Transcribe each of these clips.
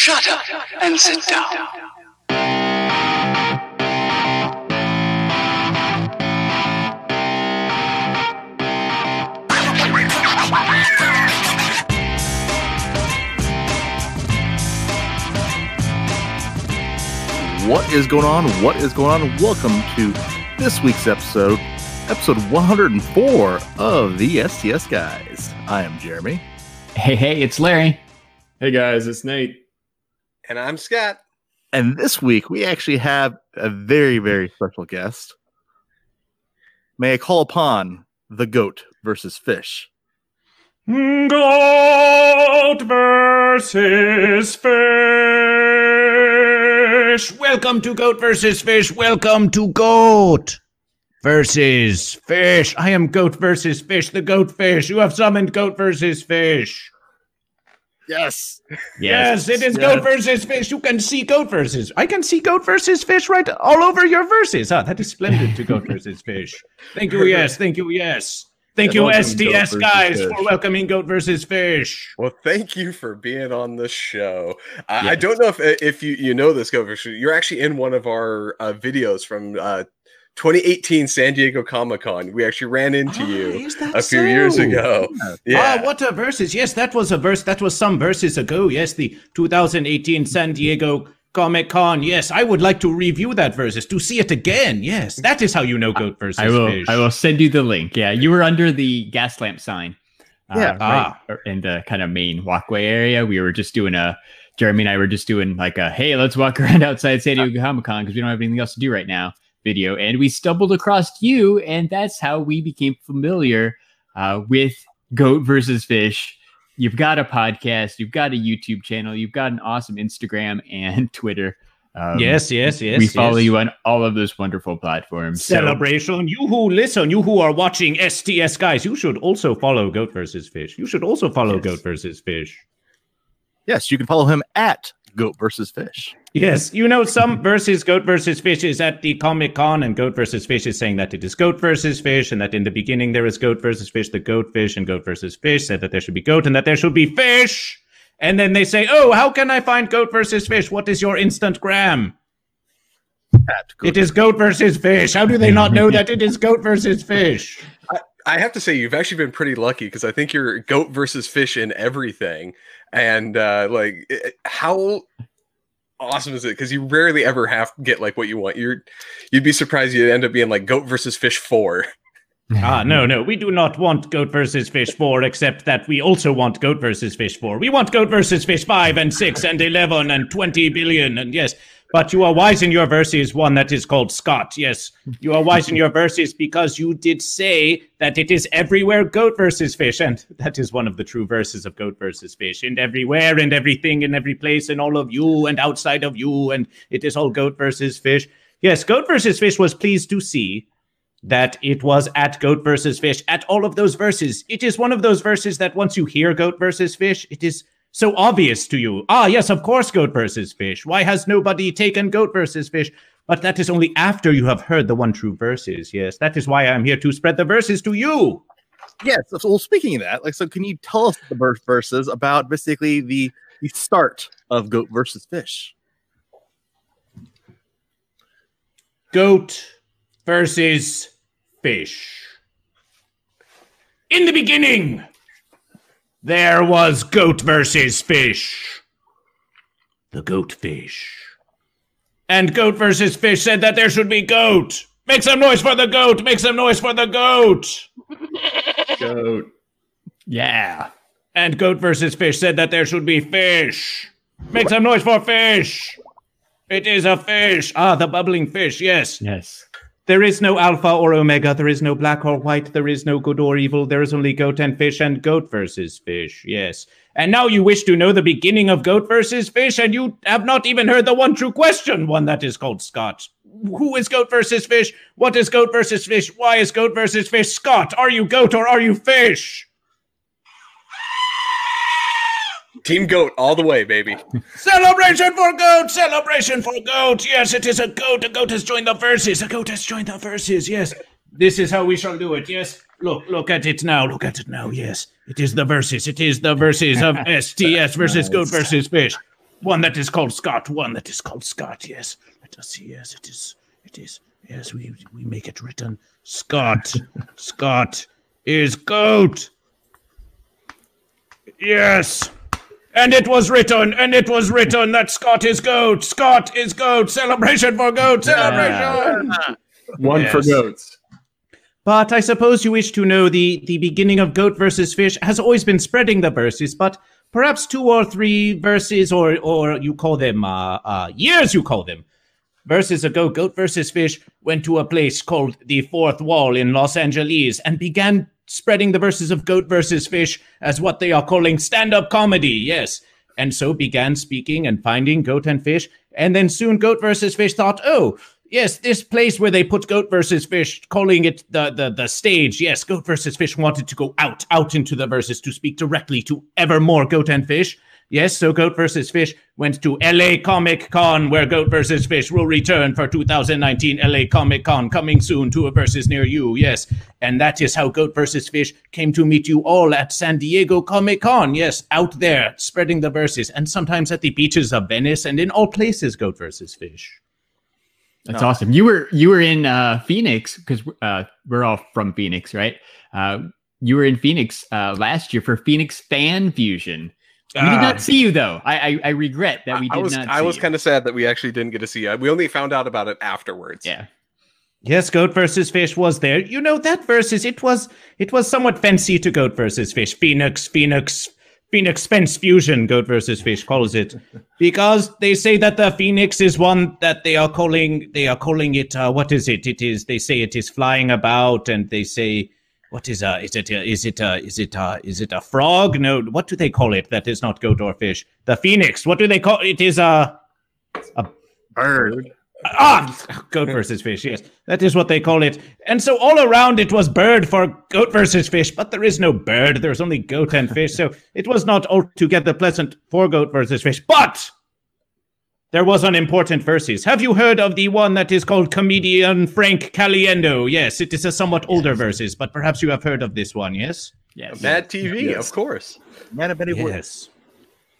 Shut up and sit down. What is going on? What is going on? Welcome to this week's episode, episode 104 of the STS Guys. I am Jeremy. Hey, hey, it's Larry. Hey guys, it's Nate. And I'm Scott. And this week we actually have a very, very special guest. May I call upon the goat versus fish? Goat versus fish. Welcome to Goat versus Fish. Welcome to Goat versus Fish. I am Goat versus Fish, the Goat Fish. You have summoned Goat versus Fish. Yes. Yes, it is yes. Goat versus Fish. You can see Goat versus. I can see Goat versus Fish right all over your verses. Ah, that is splendid to Goat versus Fish. Thank you. Yes. Thank you. Yes. Thank you, Welcome, Goat STS versus guys, Fish. for welcoming Goat versus Fish. Well, thank you for being on the show. I I don't know if if you you know this, Goat versus. You're actually in one of our uh, videos from uh, 2018 San Diego Comic Con. We actually ran into Ah, you is that a few years so? ago. Ah, Yeah. what a verses. Yes, that was a verse. That was some verses ago. Yes, the 2018 San Diego Comic Con. Yes, I would like to review that verses to see it again. Yes, that is how you know Goat versus I will. Fish. I will send you the link. Yeah, you were under the gas lamp sign. uh, Yeah. right Ah. in the kind of main walkway area. We were just doing a. Jeremy and I were just doing like a hey, let's walk around outside San Diego Comic Con because we don't have anything else to do right now. Video, and we stumbled across you, and that's how we became familiar uh, with Goat versus Fish. You've got a podcast, you've got a YouTube channel, you've got an awesome Instagram and Twitter. Um, Yes, yes, yes. we follow yes. you on all of those wonderful platforms. So- Celebration. You who listen, you who are watching STS guys, you should also follow Goat versus Fish. You should also follow Yes. Goat versus Fish. Yes, you can follow him at goat versus fish. Yes, you know, some versus goat versus fish is at the Comic Con, and goat versus fish is saying that it is goat versus fish, and that in the beginning there is goat versus fish, the goat fish, and goat versus fish said that there should be goat and that there should be fish. And then they say, Oh, how can I find goat versus fish? What is your instant gram? It is goat versus fish. How do they not know that it is goat versus fish? I have to say you've actually been pretty lucky because I think you're goat versus fish in everything, and uh, like it- how awesome is it? Because you rarely ever have get like what you want. You're you'd be surprised you end up being like goat versus fish four. Ah, no, no, we do not want goat versus fish 4, except that we also want goat versus fish 4. We want goat versus fish 5 and 6 and 11 and 20 billion, and yes. But you are wise in your verses, one that is called Scott. Yes, you are wise in your verses because you did say that it is everywhere goat versus fish, and that is one of the true verses of goat versus fish. And everywhere and everything and every place and all of you and outside of you, and it is all goat versus fish. Yes, goat versus fish was pleased to see that it was at goat versus fish at all of those verses. It is one of those verses that once you hear goat versus fish, it is so obvious to you. Ah, yes, of course, goat versus fish. Why has nobody taken goat versus fish? But that is only after you have heard the one true verses. Yes, that is why I'm here to spread the verses to you. Yes. So, well, speaking of that, like, so can you tell us the verse verses about basically the the start of goat versus fish? Goat versus fish. In the beginning, there was goat versus fish. The goat fish. And goat versus fish said that there should be goat. Make some noise for the goat. Make some noise for the goat. Goat. Yeah. And goat versus fish said that there should be fish. Make some noise for fish. It is a fish. Ah, the bubbling fish. Yes. Yes. There is no alpha or omega. There is no black or white. There is no good or evil. There is only goat and fish and goat versus fish. Yes. And now you wish to know the beginning of goat versus fish, and you have not even heard the one true question, one that is called Scott. Who is goat versus fish? What is goat versus fish? Why is goat versus fish? Scott, are you goat or are you fish? Team goat all the way, baby. Celebration for goat! Celebration for goat! Yes, it is a goat. A goat has joined the verses. A goat has joined the verses. Yes. This is how we shall do it. Yes. Look, look at it now. Look at it now. Yes. It is the verses. It is the verses of STS versus goat versus fish. One that is called Scott. One that is called Scott. Yes. Let us see. Yes, it is. It is. Yes, we we make it written. Scott. Scott is goat. Yes. And it was written, and it was written that Scott is goat. Scott is goat. Celebration for goat. Celebration. One for goats. But I suppose you wish to know the, the beginning of Goat versus Fish has always been spreading the verses, but perhaps two or three verses, or or you call them uh, uh, years, you call them. Verses ago, Goat versus Fish went to a place called the Fourth Wall in Los Angeles and began spreading the verses of Goat versus Fish as what they are calling stand up comedy, yes. And so began speaking and finding Goat and Fish. And then soon Goat versus Fish thought, oh, yes, this place where they put Goat versus Fish, calling it the, the, the stage. Yes, Goat versus Fish wanted to go out, out into the verses to speak directly to ever more Goat and Fish. Yes, so Goat versus Fish went to LA Comic Con, where Goat versus Fish will return for 2019 LA Comic Con, coming soon to a versus near you. Yes, and that is how Goat versus Fish came to meet you all at San Diego Comic Con. Yes, out there spreading the verses, and sometimes at the beaches of Venice and in all places. Goat versus Fish. That's awesome. You were you were in uh, Phoenix because uh, we're all from Phoenix, right? Uh, you were in Phoenix uh, last year for Phoenix Fan Fusion. We did not see you though. I I, I regret that we I did was not. I was kind of sad that we actually didn't get to see it. We only found out about it afterwards. yeah. Yes, goat versus fish was there. You know that versus it was it was somewhat fancy to goat versus fish. Phoenix, Phoenix, Phoenix fence fusion. Goat versus fish calls it because they say that the phoenix is one that they are calling they are calling it. Uh, what is it? It is they say it is flying about, and they say what is uh is it uh, is it uh, is it uh, is it a frog? No, what do they call it? That is not goat or fish. The phoenix. What do they call it? Is a Bird. Ah, goat versus fish. Yes, that is what they call it. And so all around it was bird for goat versus fish, but there is no bird. There's only goat and fish. So it was not altogether pleasant for goat versus fish. But there was an important verses. Have you heard of the one that is called comedian Frank Caliendo? Yes, it is a somewhat older verses, but perhaps you have heard of this one. Yes. Yes. Mad TV, Yes. of course. Man of many words. Yes.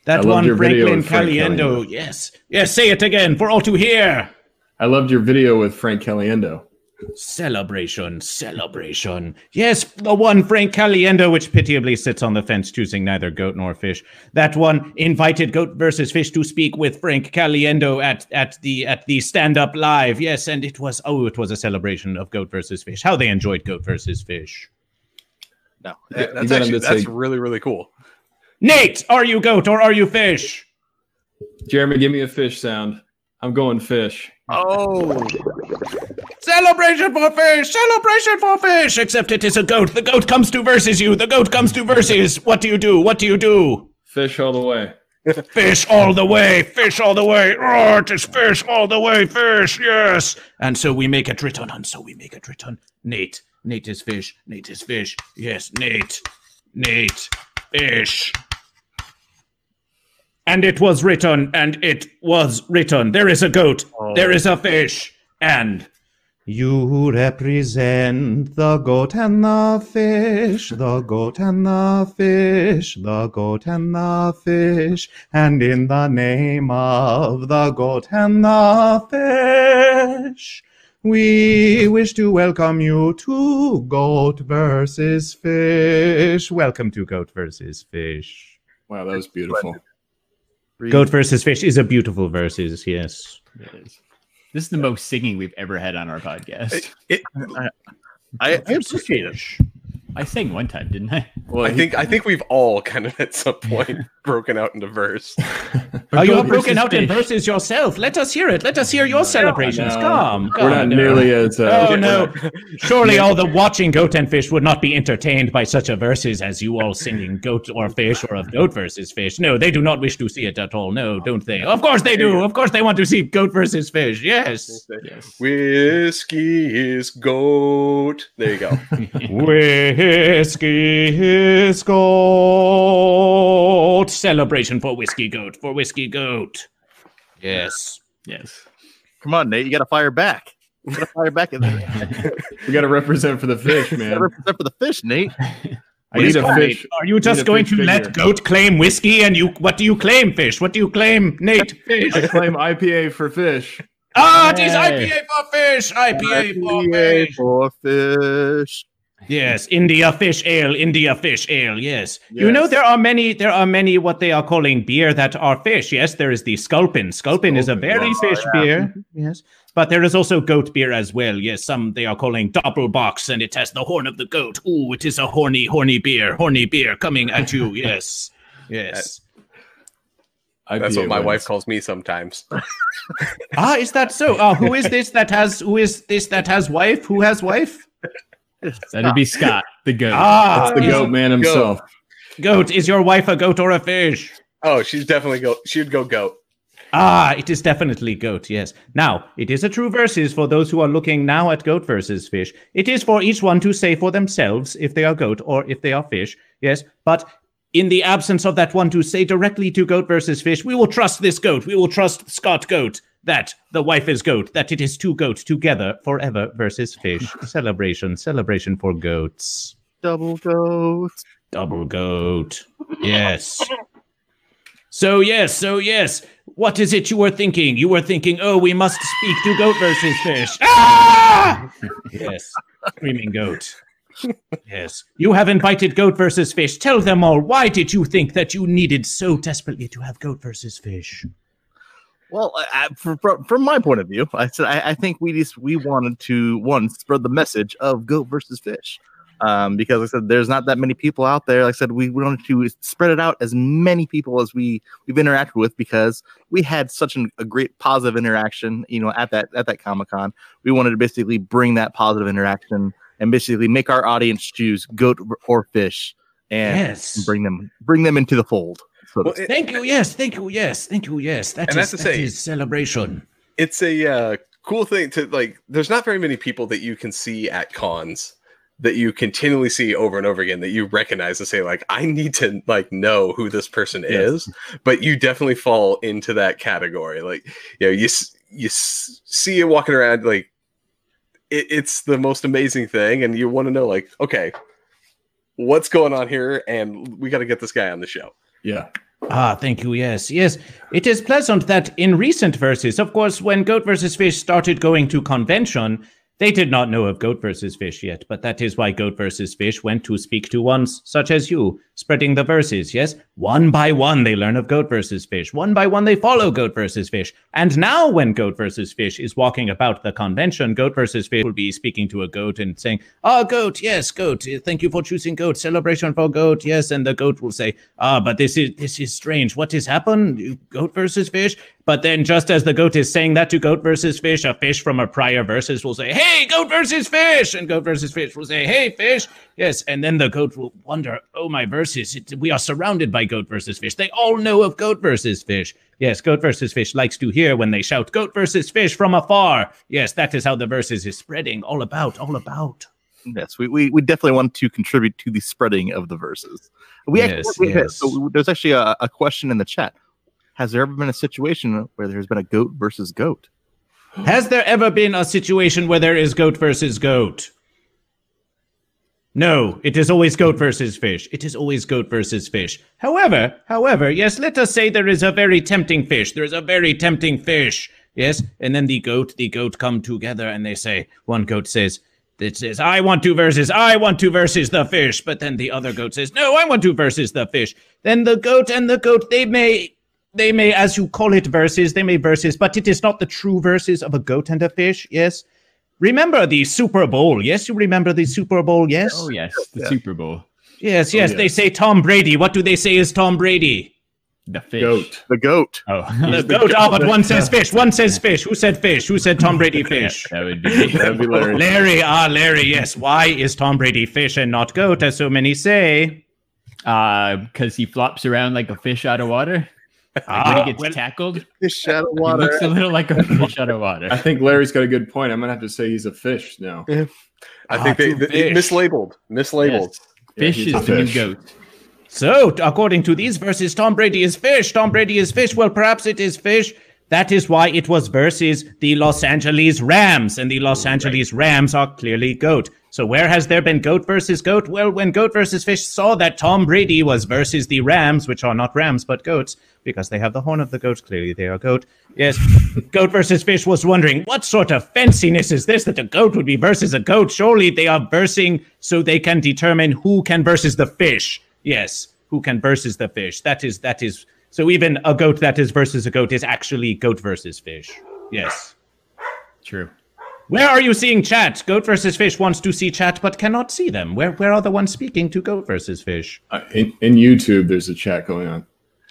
That I one, Franklin Frank Caliendo. Caliendo. Yes. Yes. Say it again for all to hear. I loved your video with Frank Caliendo. Celebration, celebration. Yes, the one Frank Caliendo, which pitiably sits on the fence, choosing neither goat nor fish. That one invited Goat versus Fish to speak with Frank Caliendo at at the at the stand up live. Yes, and it was oh, it was a celebration of Goat versus Fish. How they enjoyed Goat versus Fish. No. Yeah, That's you actually that's really really cool. Nate, are you goat or are you fish? Jeremy, give me a fish sound. I'm going fish. Oh, Celebration for fish! Celebration for fish! Except it is a goat. The goat comes to versus you. The goat comes to versus. What do you do? What do you do? Fish all the way. Fish all the way, fish all the way. Oh, it is fish all the way, fish, yes. And so we make it written, and so we make it written. Nate, Nate is fish, Nate is fish. Yes, Nate, Nate, fish. And it was written, and it was written. There is a goat, oh. there is a fish, and you represent the goat and the fish, the goat and the fish, the goat and the fish, and in the name of the goat and the fish, we wish to welcome you to Goat versus Fish. Welcome to Goat versus Fish. Wow, that was beautiful. Goat versus Fish is a beautiful versus, yes. It is. This is the most singing we've ever had on our podcast. It, I, I appreciate it. I sang one time, didn't I? Well, I he- think I think we've all kind of at some point broken out into verse. Oh, you Goat have broken out in verses yourself. Let us hear it. Let us hear your celebrations. no. Come, come. we're not no. nearly as. Uh, Oh no! Surely all the watching goat and fish would not be entertained by such a verses as you all singing goat or fish or of goat versus fish. No, they do not wish to see it at all. No, don't they? Of course they do. Of course they want to see goat versus fish. Yes. Yes. Whiskey is goat. There you go. Whiskey is goat. Celebration for whiskey goat. For whiskey goat. Yes. Yes. Come on, Nate. You got to fire back. You got to fire back. You got we got to represent for the fish, to man. represent for the fish, Nate. I need a fish. Are you just going fish to let goat claim whiskey? And you, what do you claim, fish? What do you claim, Nate? Fish. I claim IPA for fish. Ah, it is IPA for fish. IPA for fish. for fish. Yes, India fish ale, India fish ale. Yes. you know there are many. There are many what they are calling beer that are fish. Yes, there is the Sculpin. Sculpin is a very yes. fish beer. Yes, but there is also goat beer as well. Yes, some they are calling double box, and it has the horn of the goat. Ooh, it is a horny, horny beer. Horny beer coming at you. Yes, yes. IPA That's what my wins. wife calls me sometimes. ah, is that so? Ah, who is this that has? Who is this that has wife? Who has wife? That'd be Scott, the goat. Ah, That's the goat man himself. goat. Is your wife a goat or a fish? Oh, she's definitely go. She'd go goat. Ah, it is definitely goat, yes. Now, it is a true versus for those who are looking now at goat versus fish. It is for each one to say for themselves if they are goat or if they are fish, yes. But in the absence of that one to say directly to goat versus fish, we will trust this goat. We will trust Scott Goat that the wife is goat, that it is two goats together forever versus fish. celebration, celebration for goats. Double goat. Double goat. Yes. So yes, so yes. What is it you were thinking? You were thinking, oh, we must speak to goat versus fish. Ah! yes. Screaming goat. Yes. You have invited goat versus fish. Tell them all, why did you think that you needed so desperately to have goat versus fish? Well, I, from, my point of view, I said I, I think we just we wanted to one spread the message of goat versus fish, um, because I said there's not that many people out there. Like I said, we wanted to spread it out as many people as we we've interacted with because we had such an, a great positive interaction, you know, at that at that Comic Con. We wanted to basically bring that positive interaction and basically make our audience choose goat or fish and Yes. bring them bring them into the fold. So Well, it- Thank you, yes, thank you, yes, thank you, yes. That And is have to that say- is celebration. it's a uh, cool thing to like. There's not very many people that you can see at cons that you continually see over and over again that you recognize and say like, I need to like know who this person Yes. is. But you definitely fall into that category. Like, you know, you s- you see you walking around like it, it's the most amazing thing, and you want to know like, okay, what's going on here, and we got to get this guy on the show. Yeah. Ah, thank you. Yes, yes. It is pleasant that in recent verses, of course, when Goat versus Fish started going to convention, they did not know of Goat versus Fish yet, but that is why Goat versus Fish went to speak to ones such as you, spreading the verses, yes? One by one, they learn of Goat versus Fish. One by one, they follow Goat versus Fish. And now, when Goat versus Fish is walking about the convention, Goat versus Fish will be speaking to a goat and saying, Ah, Goat, yes, Goat, thank you for choosing Goat, celebration for Goat, yes. And the goat will say, Ah, but this is this is strange. What has happened? Goat versus Fish? But then, just as the goat is saying that to Goat versus Fish, a fish from a prior verses will say, Hey, Goat versus Fish! And Goat versus Fish will say, Hey, Fish! Yes, and then the goat will wonder, Oh, my verses, it, we are surrounded by Goat versus Fish. They all know of Goat versus Fish. Yes, Goat versus Fish likes to hear when they shout, Goat versus Fish from afar. Yes, that is how the verses is spreading, all about, all about. Yes, we, we, we definitely want to contribute to the spreading of the verses. We Yes, actually, yes. So there's actually a, a question in the chat. Has there ever been a situation where there's been a goat versus goat? Has there ever been a situation where there is goat versus goat? No, it is always goat versus fish. It is always goat versus fish. However, however, yes, let us say there is a very tempting fish. There is a very tempting fish. Yes, and then the goat, the goat come together and they say, one goat says, it says, I want to versus, I want to versus the fish. But then the other goat says, no, I want to versus the fish. Then the goat and the goat, they may they may, as you call it, verses, they may verses, but it is not the true verses of a goat and a fish, yes? Remember the Super Bowl, yes? You remember the Super Bowl, yes? Oh yes, the Yeah. Super Bowl, Yes, yes, yes. they say Tom Brady. What do they say is Tom Brady? the fish. Goat. The goat. Oh, The goat, ah, but one says fish, one says fish. Who said fish? Who said Tom Brady fish? that would be. That'd be Larry. Larry, ah, Larry, yes. Why is Tom Brady fish and not goat, as so many say? Uh, because he flops around like a fish out of water. Like when Ah, he gets well, tackled, Fish out of he water. looks a little like a fish out of water. I think Larry's got a good point. I'm gonna have to say he's a fish now. I Ah, think they, true they mislabeled, mislabeled. Yes. Fish he's is a the new goat. So, according to these verses, Tom Brady is fish. Tom Brady is fish. Well, perhaps it is fish. That is why it was versus the Los Angeles Rams, and the Los Angeles Rams are clearly GOAT. So where has there been GOAT versus GOAT? Well, when GOAT versus Fish saw that Tom Brady was versus the Rams, which are not Rams but goats, because they have the horn of the goat, clearly they are GOAT. Yes, GOAT versus Fish was wondering, what sort of fanciness is this that the GOAT would be versus a goat? Surely they are versing so they can determine who can versus the fish. Yes, who can versus the fish. That is, that is, so even a goat that is versus a goat is actually goat versus fish. Yes. True. Where are you seeing chat? Goat versus fish wants to see chat but cannot see them. Where where are the ones speaking to goat versus fish? Uh, in, in YouTube, there's a chat going on.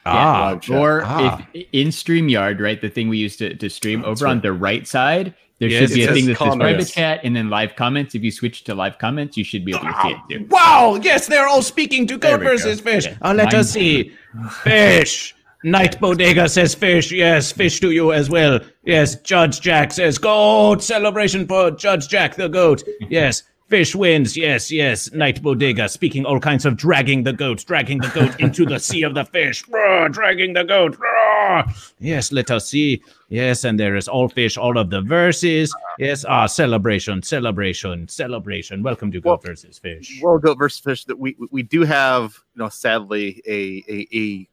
Ah, Or Ah. if in StreamYard, right, the thing we used to, to stream over on the right side, there Yes, should be a thing that says private chat and then live comments. If you switch to live comments, you should be able to see it too. Wow! Yes, they're all speaking to goat go. versus fish. Okay. Uh, let Mine- us see. Fish. Night Bodega says fish. Yes, fish to you as well. Yes, Judge Jack says goat. Celebration for Judge Jack the goat. Yes. Fish wins. Yes, yes. Night Bodega speaking all kinds of dragging the goat, dragging the goat into the sea of the fish. Brr, dragging the goat. Brr. Yes, let us see. Yes, and there is all fish, all of the verses. Yes, ah, celebration, celebration, celebration. Welcome to Goat Well- versus Fish. Well, goat versus fish. That we we do have, you know, sadly a a, a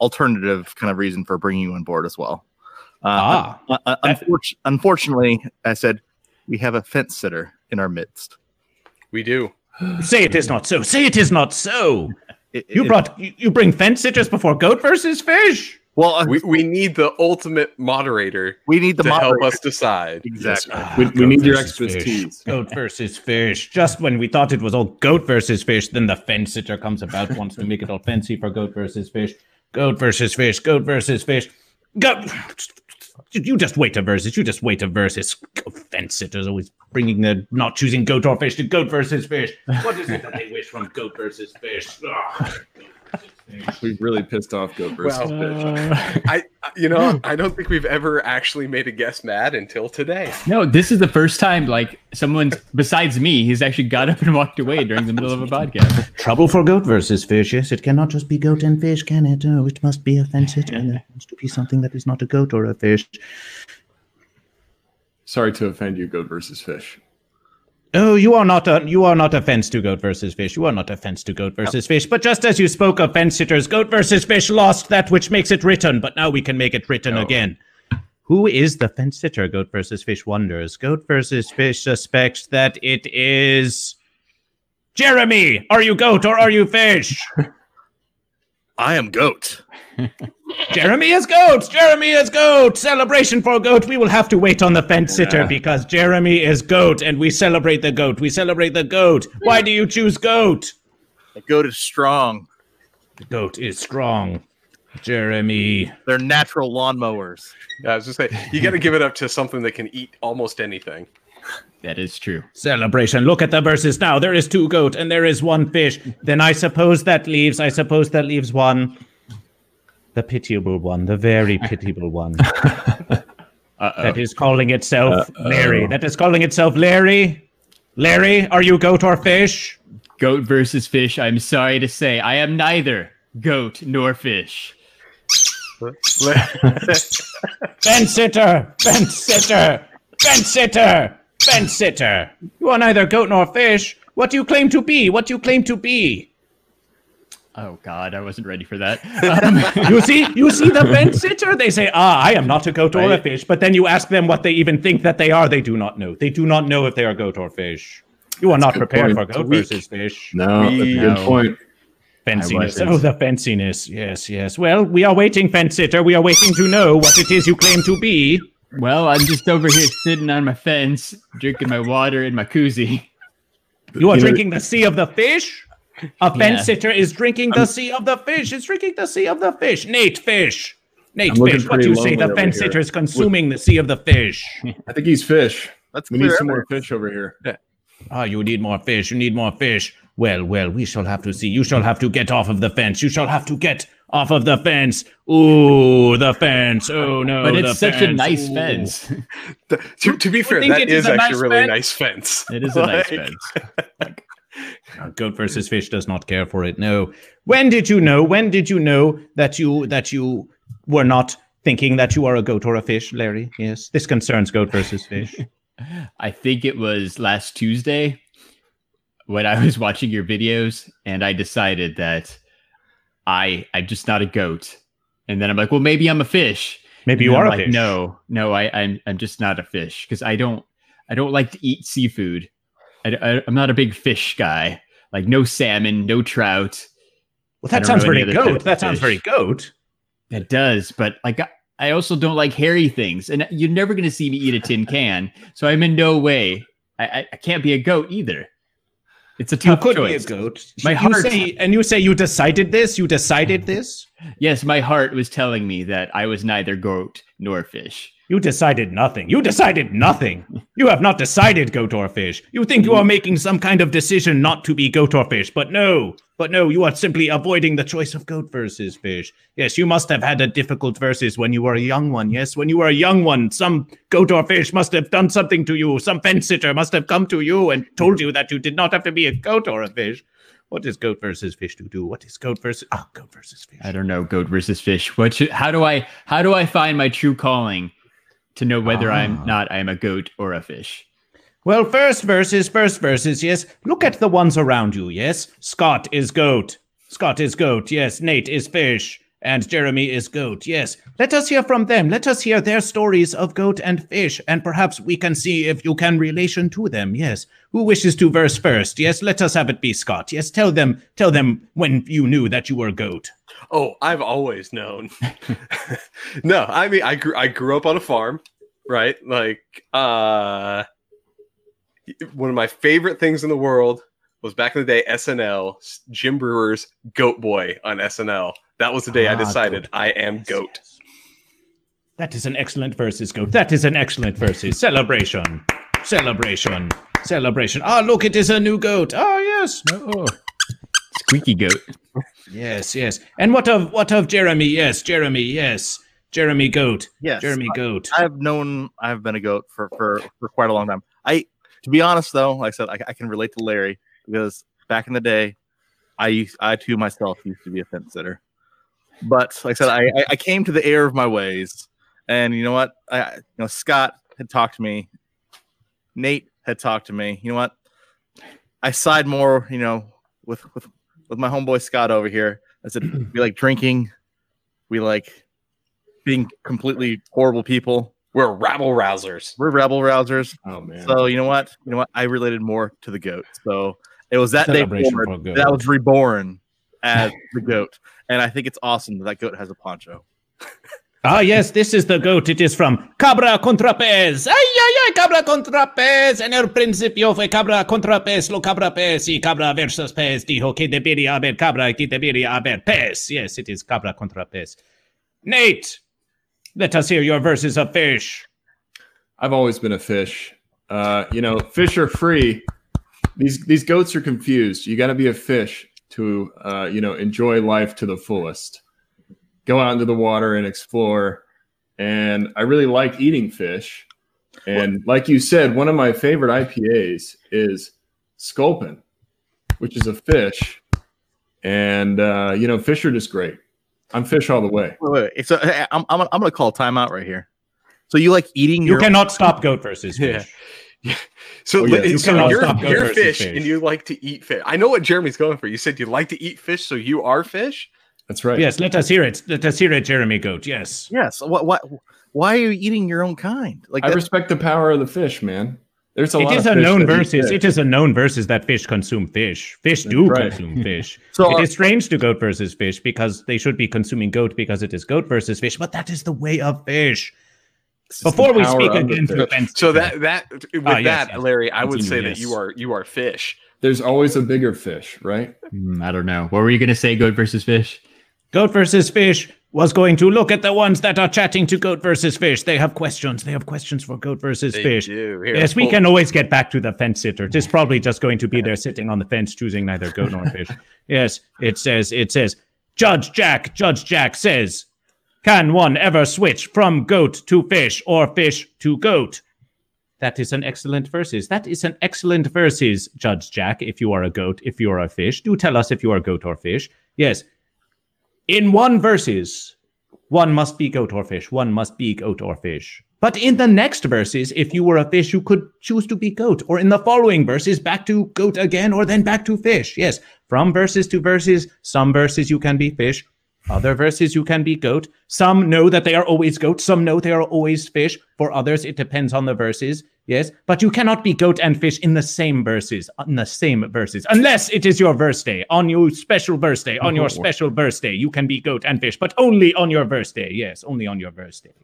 alternative kind of reason for bringing you on board as well. Uh, Ah. un- un- unfortu- unfortunately, I said we have a fence sitter in our midst. We do. Say it is not so. Say it is not so. It- You brought you, you bring fence sitters before goat versus fish. Well. uh, We, we need the ultimate moderator we need the to help us decide. Exactly. We, we need your versus fish. expertise. Goat versus fish. Just when we thought it was all goat versus fish, then the fence sitter comes about, wants to make it all fancy for goat versus fish. Goat versus fish. Goat versus fish. Goat. You just wait a versus. You just wait a versus. Fence sitters always bringing the not choosing goat or fish to goat versus fish. What is it that they wish from goat versus fish? Ugh. We really pissed off Goat versus Well, Fish. I, I- you know, I don't think we've ever actually made a guest mad until today. No, this is the first time like someone besides me, he's actually got up and walked away during the middle of a podcast. Trouble for goat versus fish. Yes, it cannot just be goat and fish, can it? Oh, it must be a fence sitter. and There has to be something that is not a goat or a fish. Sorry to offend you, Goat versus Fish. Oh, you are not a you are not a fence to goat versus fish. You are not a fence to goat versus fish. But just as you spoke of fence sitters, goat versus fish lost that which makes it written. But now we can make it written again. Who is the fence sitter? Goat versus fish wonders. Goat versus fish suspects that it is Jeremy. Are you goat or are you fish? I am goat. Jeremy is goat. Jeremy is goat. Celebration for goat. We will have to wait on the fence sitter because Jeremy is goat, and we celebrate the goat. We celebrate the goat. Why do you choose goat? The goat is strong. The goat is strong. Jeremy. They're natural lawnmowers. Yeah, I was just saying, you got to give it up to something that can eat almost anything. That is true. Celebration. Look at the verses now. There is two goat and there is one fish. Then I suppose that leaves. I suppose that leaves one. The pitiable one. The very pitiable one. That is calling itself Larry. That is calling itself Larry. Larry, are you goat or fish? Goat versus fish. I'm sorry to say, I am neither goat nor fish. Fence sitter, fence sitter, fence sitter, fence sitter. You are neither goat nor fish. What do you claim to be? What do you claim to be? Oh God, I wasn't ready for that. You see, you see the fence sitter. They say, "Ah, I am not a goat or a fish." But then you ask them what they even think that they are. They do not know. They do not know if they are goat or fish. You are not prepared point. for goat Weak. versus fish. No, that's a We- good No. point. Fenciness. wasn't. Oh, the fenciness. Yes, yes. Well, we are waiting, fence sitter. We are waiting to know what it is you claim to be. Well, I'm just over here sitting on my fence, drinking my water in my koozie. You are drinking the sea of the fish? A fence Yeah. sitter is drinking the sea of the fish. Is drinking the sea of the fish. Nate Fish. Nate I'm Fish, what do you say? The fence sitter is consuming the sea of the fish. I think he's fish. Let's We need some more fish over here. Ah, you need more fish. You need more fish. Well, well, we shall have to see. You shall have to get off of the fence. You shall have to get off of the fence. Ooh, the fence. Oh no, But the it's such a nice Ooh. fence. The- to, to be fair, think that it is is a actually nice a really fence? nice fence. It is a nice fence. Uh, Goat versus fish does not care for it. No. When did you know? When did you know that you that you were not thinking that you are a goat or a fish, Larry. Yes, this concerns goat versus fish. I think it was last Tuesday when I was watching your videos and I decided that I I'm just not a goat. And then I'm like, well, maybe I'm a fish. Maybe And you are a like, fish. No, no, I, I'm I'm just not a fish because I don't I don't like to eat seafood. I, I, am not a big fish guy. Like no salmon, no trout. Well, that sounds very goat. That sounds very goat. It does, but like I- I also don't like hairy things, and you're never going to see me eat a tin can. So I'm in no way. I, I, I can't be a goat either. It's a You tough could choice. be a goat. My you heart- say, and you say you decided this. You decided this. Yes, my heart was telling me that I was neither goat nor fish. You decided nothing. You decided nothing. You have not decided goat or fish. You think you are making some kind of decision not to be goat or fish, but no. But no, you are simply avoiding the choice of goat versus fish. Yes, you must have had a difficult versus when you were a young one. Yes, when you were a young one, some goat or fish must have done something to you. Some fence sitter must have come to you and told you that you did not have to be a goat or a fish. What is goat versus fish to do? What is goat versus ah goat versus fish? I don't know, goat versus fish. What should, how do I how do I find my true calling to know whether Ah. I'm not I'm a goat or a fish? Well, first verses, first verses, yes. Look at the ones around you, yes. Scott is goat. Scott is goat, yes. Nate is fish. And Jeremy is goat, yes. Let us hear from them. Let us hear their stories of goat and fish, and perhaps we can see if you can relation to them, yes. Who wishes to verse first? Yes, let us have it be Scott. Yes, tell them, tell them when you knew that you were goat. Oh, I've always known. no, I mean, I grew I grew up on a farm, right? Like, uh, one of my favorite things in the world was back in the day SNL, Jim Breuer's Goat Boy on SNL. That was the day I Ah, decided goat. I am goat. That is an excellent versus, goat. That is an excellent versus. Celebration. Celebration. Celebration. Ah, look, it is a new goat. Ah, yes. Oh, squeaky goat. Yes, yes. And what of what of Jeremy? Yes, Jeremy, yes. Jeremy Goat. Yes, Jeremy Goat. I've known I've been a goat for for for quite a long time. I to be honest though, like I said, I, I can relate to Larry because back in the day, I used I too myself used to be a fence sitter. But like I said, I I- I came to the air of my ways, and you know what? I I- you know Scott had talked to me, Nate had talked to me. You know what? I side more, you know, with with with my homeboy Scott over here. I said we like drinking, we like being completely horrible people. We're rabble rousers. We're rebel rousers. Oh man. So you know what? You know what? I related more to the goat. So it was that day forward that was reborn as the goat, and I think it's awesome that that goat has a poncho. Ah, yes, this is the goat. It is from Cabra contra Pez. Ay, ay, ay, Cabra contra Pez. En el principio fue Cabra contra Pez, lo Cabra Pez, y Cabra versus Pez dijo que debería haber Cabra, que debería haber Pez. Yes, it is Cabra contra Pez. Nate, let us hear your verses of fish. I've always been a fish. Uh, you know, fish are free. These these goats are confused. You got to be a fish to uh, you know enjoy life to the fullest. Go out into the water and explore. And I really like eating fish. And like you said, one of my favorite IPAs is Sculpin, which is a fish. And uh, you know, fish are just great. I'm fish all the way. Wait, wait, wait. So hey, I'm, I'm, I'm gonna call timeout right here. So you like eating You your cannot stop goat versus Yeah. Fish. So, Oh, yeah. you so you're, stop you're fish, fish. and you like to eat fish. I know what Jeremy's going for. You said you like to eat fish, so you are fish. That's right. Yes, let us hear it. Let us hear it, Jeremy Goat. Yes. yes. What what? Why are you eating your own kind? Like I that- respect the power of the fish, man. There's a It lot is of a fish known versus. It is a known versus that fish consume fish. Fish That's do right. consume fish. So it are- is strange to goat versus fish because they should be consuming goat because it is goat versus fish, but that is the way of fish. It's Before we speak again through fish. fence, So that that with Ah, that, yes. Larry, I would say yes. that you are you are fish. There's always a bigger fish, right? Hmm, I don't know. What were you going to say, goat versus fish? goat versus fish was going to look at the ones that are chatting to goat versus fish. They have questions. They have questions for goat versus They fish. do. Here, Yes, we can always get back to the fence sitter. It is probably just going to be there sitting on the fence, choosing neither goat nor fish. Yes, it says, it says, Judge Jack, Judge Jack says, can one ever switch from goat to fish or fish to goat? That is an excellent verses. That is an excellent verses, Judge Jack. If you are a goat, if you are a fish, do tell us if you are goat or fish. Yes. In one verses, one must be goat or fish. One must be goat or fish. But in the next verses, if you were a fish, you could choose to be goat. Or in the following verses, back to goat again, or then back to fish. Yes, from verses to verses, some verses you can be fish. Other verses you can be goat. Some know that they are always goat. Some know they are always fish. For others, it depends on the verses. Yes, but you cannot be goat and fish in the same verses, in the same verses, unless it is your verse day, on your special birthday, on your special birthday, you can be goat and fish, but only on your verse day. Yes, only on your verse day.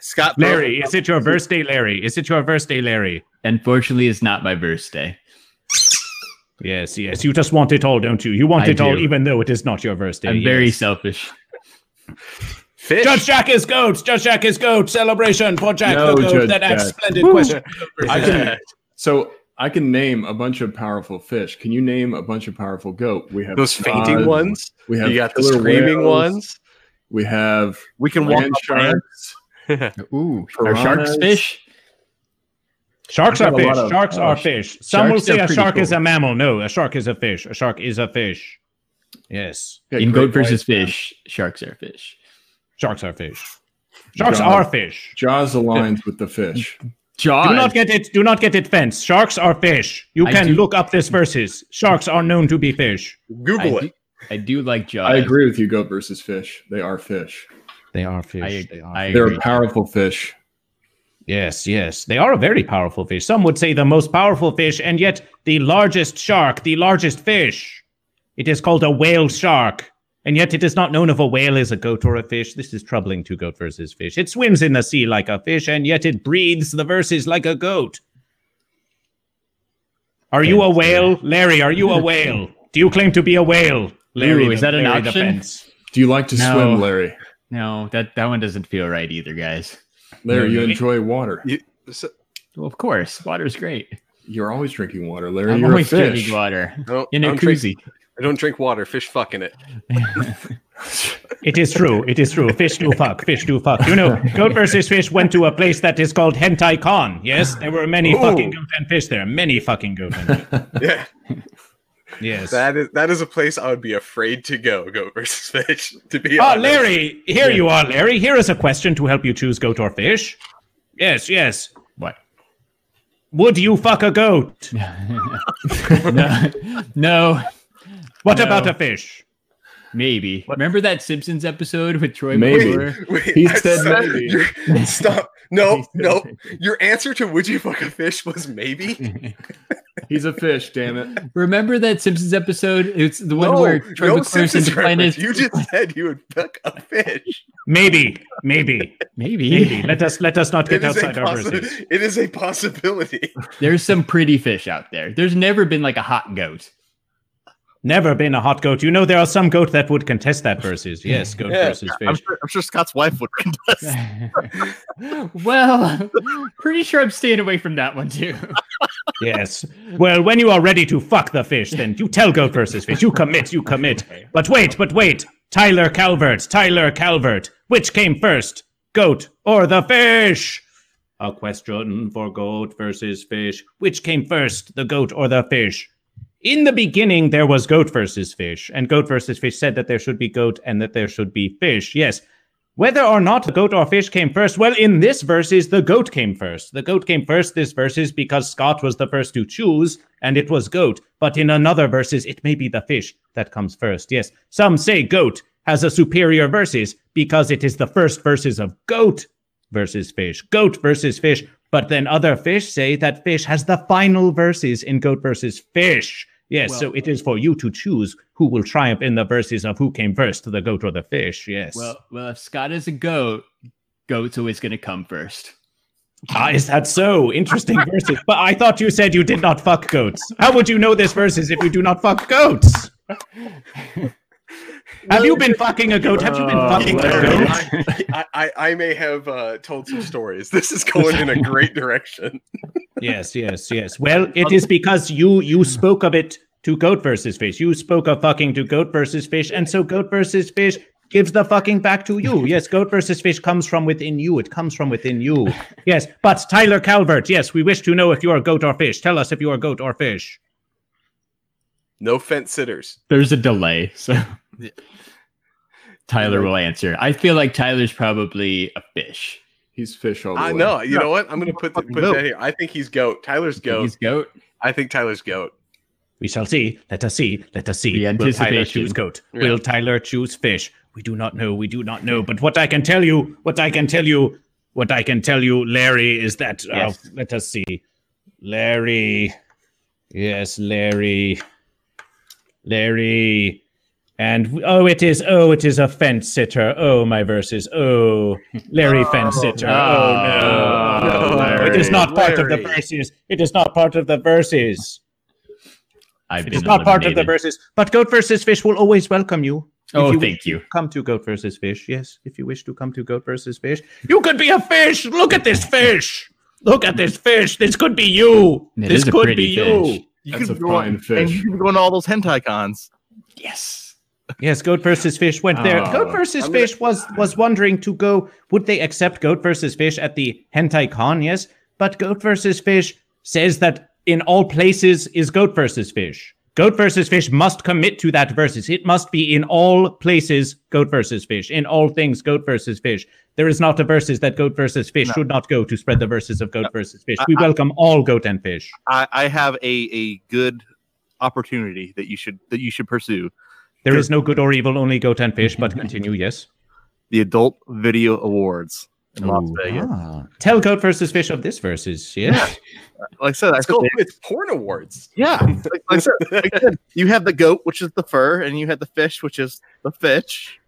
Scott Larry, is it your verse day, Larry? Is it your verse day, Larry? Unfortunately, it's not my birthday. Yes, yes. You just want it all, don't you? You want I it all, even though it is not your birthday. I'm very selfish. Fish. Judge Jack is goat. Judge Jack is goat. Celebration for Jack No, the goat. Judge that asks Jack. splendid Woo. question. I can. So I can name a bunch of powerful fish. Can you name a bunch of powerful goat? We have Those fainting Jaws, ones. We have You got the screaming whales, ones. We have We can walk land up sharks. Ooh, are sharks fish? Sharks are fish. of- Sharks oh, are fish. Some will say a pretty shark is a mammal. No, a shark is a fish. A shark is a fish. Yes, Yeah, In great goat versus white man. fish, sharks are fish. sharks are fish. Sharks Jaws. are fish. Jaws aligns with the fish. Jaws. Do not get it. Do not get it fenced. Sharks are fish. You I can do- look up this verses. Sharks are known to be fish. Google I it. do, I do like Jaws. I agree with you, goat versus fish. They are fish. They are fish. I, they are. I They're a powerful fish. Yes, yes. They are a very powerful fish. Some would say the most powerful fish, and yet the largest shark, the largest fish. It is called a whale shark. And yet it is not known if a whale is a goat or a fish. This is troubling to goat versus fish. It swims in the sea like a fish, and yet it breathes the verses like a goat. Are you a whale? Larry, are you a whale? Do you claim to be a whale? Larry, Ooh, is that an Larry the option? fence. Do you like to No. swim, Larry? No, that, that one doesn't feel right either, guys. Larry, you enjoy water. You- so- Well, of course, water's great. You're always drinking water, Larry. I'm You're a always fish. drinking water I don't, in I a koozie. I don't drink water. Fish fucking it. It is true. It is true. Fish do fuck. Fish do fuck. You know, goat versus fish went to a place that is called Hentai Con. Yes, there were many Ooh. fucking goat and fish there. Many fucking goat and fish. Yeah, Yes. that is that is a place I would be afraid to go. Goat versus fish. To be Oh, honest. Larry, here you are, Larry. Here is a question to help you choose goat or fish. Yes, yes. What? Would you fuck a goat? no, no, What No. about a fish? Maybe. Remember that Simpsons episode with Troy Maybe. McClure? Wait, He I said saw- maybe. Stop. No, no. Your answer to would you fuck a fish was maybe. He's a fish, damn it. Remember that Simpsons episode? It's the one no, where Troy no McClure's Simpsons into planet. You just said you would fuck a fish. Maybe, maybe, Maybe. maybe. Let us let us not get It is, a outside our verses. possi- it is a possibility. There's some pretty fish out there. There's never been like a hot goat. Never been a hot goat. You know there are some goat that would contest that versus. Yes, goat Yeah. versus I'm fish. sure, I'm sure Scott's wife would contest. well, pretty sure I'm staying away from that one too. Yes. Well, when you are ready to fuck the fish, then you tell goat versus fish. You commit, you commit. But wait, but wait. Tyler Calvert, Tyler Calvert. Which came first, goat or the fish? A question for goat versus fish. Which came first, the goat or the fish? In the beginning, there was goat versus fish, and goat versus fish said that there should be goat and that there should be fish. Yes. Whether or not the goat or fish came first, well, in this verses, the goat came first. The goat came first this verses because Scott was the first to choose, and it was goat. But in another verses, it may be the fish that comes first. Yes, some say goat has a superior verses because it is the first verses of goat versus fish, goat versus fish. But then other fish say that fish has the final verses in goat versus fish. Yes, so it is for you to choose who will triumph in the verses of who came first, the goat or the fish. Yes. well, well, if Scott is a goat, goat's always going to come first. Ah, is that so? Interesting verses. But I thought you said you did not fuck goats. How would you know this verses if you do not fuck goats? Have you been fucking a goat? Have you been Oh, fucking a goat? I, I, I may have uh, told some stories. This is going in a great direction. Yes, yes, yes. Well, it is because you you spoke of it to goat versus fish. You spoke of fucking to goat versus fish, and so goat versus fish gives the fucking back to you. Yes, goat versus fish comes from within you. It comes from within you. Yes, but Tyler Calvert, yes, we wish to know if you are goat or fish. Tell us if you are goat or fish. No fence sitters. There's a delay, so Tyler will answer. I feel like Tyler's probably a fish. He's fish all the I way. know. You No, know what? I'm gonna put the, put goat. that here. I think he's goat. Tyler's goat. He's goat. I think Tyler's goat. We shall see. Let us see. Let us see. The Will Tyler choose goat? Yeah. Will Tyler choose fish? We do not know. We do not know. But what I can tell you, what I can tell you, what I can tell you, Larry, is that. Uh, let us see. Larry. Yes, Larry. Larry. And oh, it is. Oh, it is a fence sitter. Oh, my verses. Oh, Larry fence sitter. Oh, no. Oh, no. It is not part of the verses. It is not part of the verses. I've It been is not part of the verses, but Goat versus Fish will always welcome you. Oh, you thank you. Come to Goat versus Fish. Yes, if you wish to come to Goat versus Fish, you could be a fish. Look at this fish. Look at this fish. This could be you. It this is a could pretty be fish. you. You That's could a go fine on- And fish. you can go into all those hentai cons. Yes. Yes, Goat versus Fish went there. Oh, Goat versus I'm gonna- Fish was was wondering to go. Would they accept Goat versus Fish at the Hentai Con? Yes, but Goat versus Fish says that in all places is Goat versus Fish. Goat versus Fish must commit to that versus. It must be in all places Goat versus Fish. In all things Goat versus Fish. There is not a versus that Goat versus Fish No. should not go to spread the verses of Goat versus Fish. We welcome all Goat and Fish. I, I have a, a good opportunity that you should that you should pursue. There is no good or evil, only Goat and Fish. But continue. Yes. The Adult Video Awards in Las Ooh. Vegas. Ah. Tell Goat versus Fish of this versus. yeah. Like I said, I It's said called it's porn awards. yeah. Like, like I said, like I said, you have the goat, which is the fur, and you have the fish, which is the fish.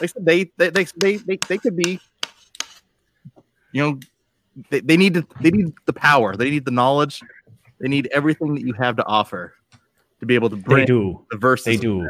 Like I said, they they they they they, they could be, you know, they, they need to, they need the power, they need the knowledge, they need everything that you have to offer to be able to They bring do. the verses. They do.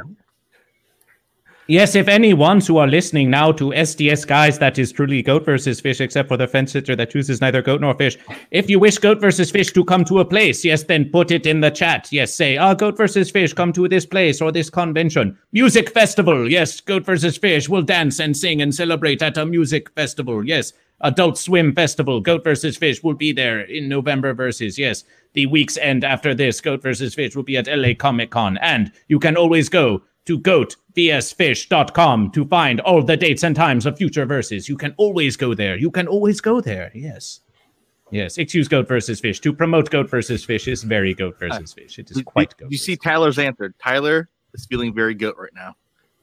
Yes, if any ones who are listening now to STS guys, that is truly goat versus fish, except for the fence sitter that chooses neither goat nor fish. If you wish goat versus fish to come to a place, yes, then put it in the chat. Yes, say, ah, goat versus fish, come to this place or this convention. Music festival. Yes, goat versus fish will dance and sing and celebrate at a music festival. Yes, adult swim festival. Goat versus fish will be there in November versus, yes. The week's end after this, Goat versus Fish will be at LA Comic Con. And you can always go to goatvsfish.com to find all the dates and times of future verses. You can always go there. You can always go there. Yes. Yes. Excuse Goat versus Fish. To promote Goat versus Fish is very Goat versus Fish. It is quite goat. you see Tyler's answer? Tyler is feeling very goat right now.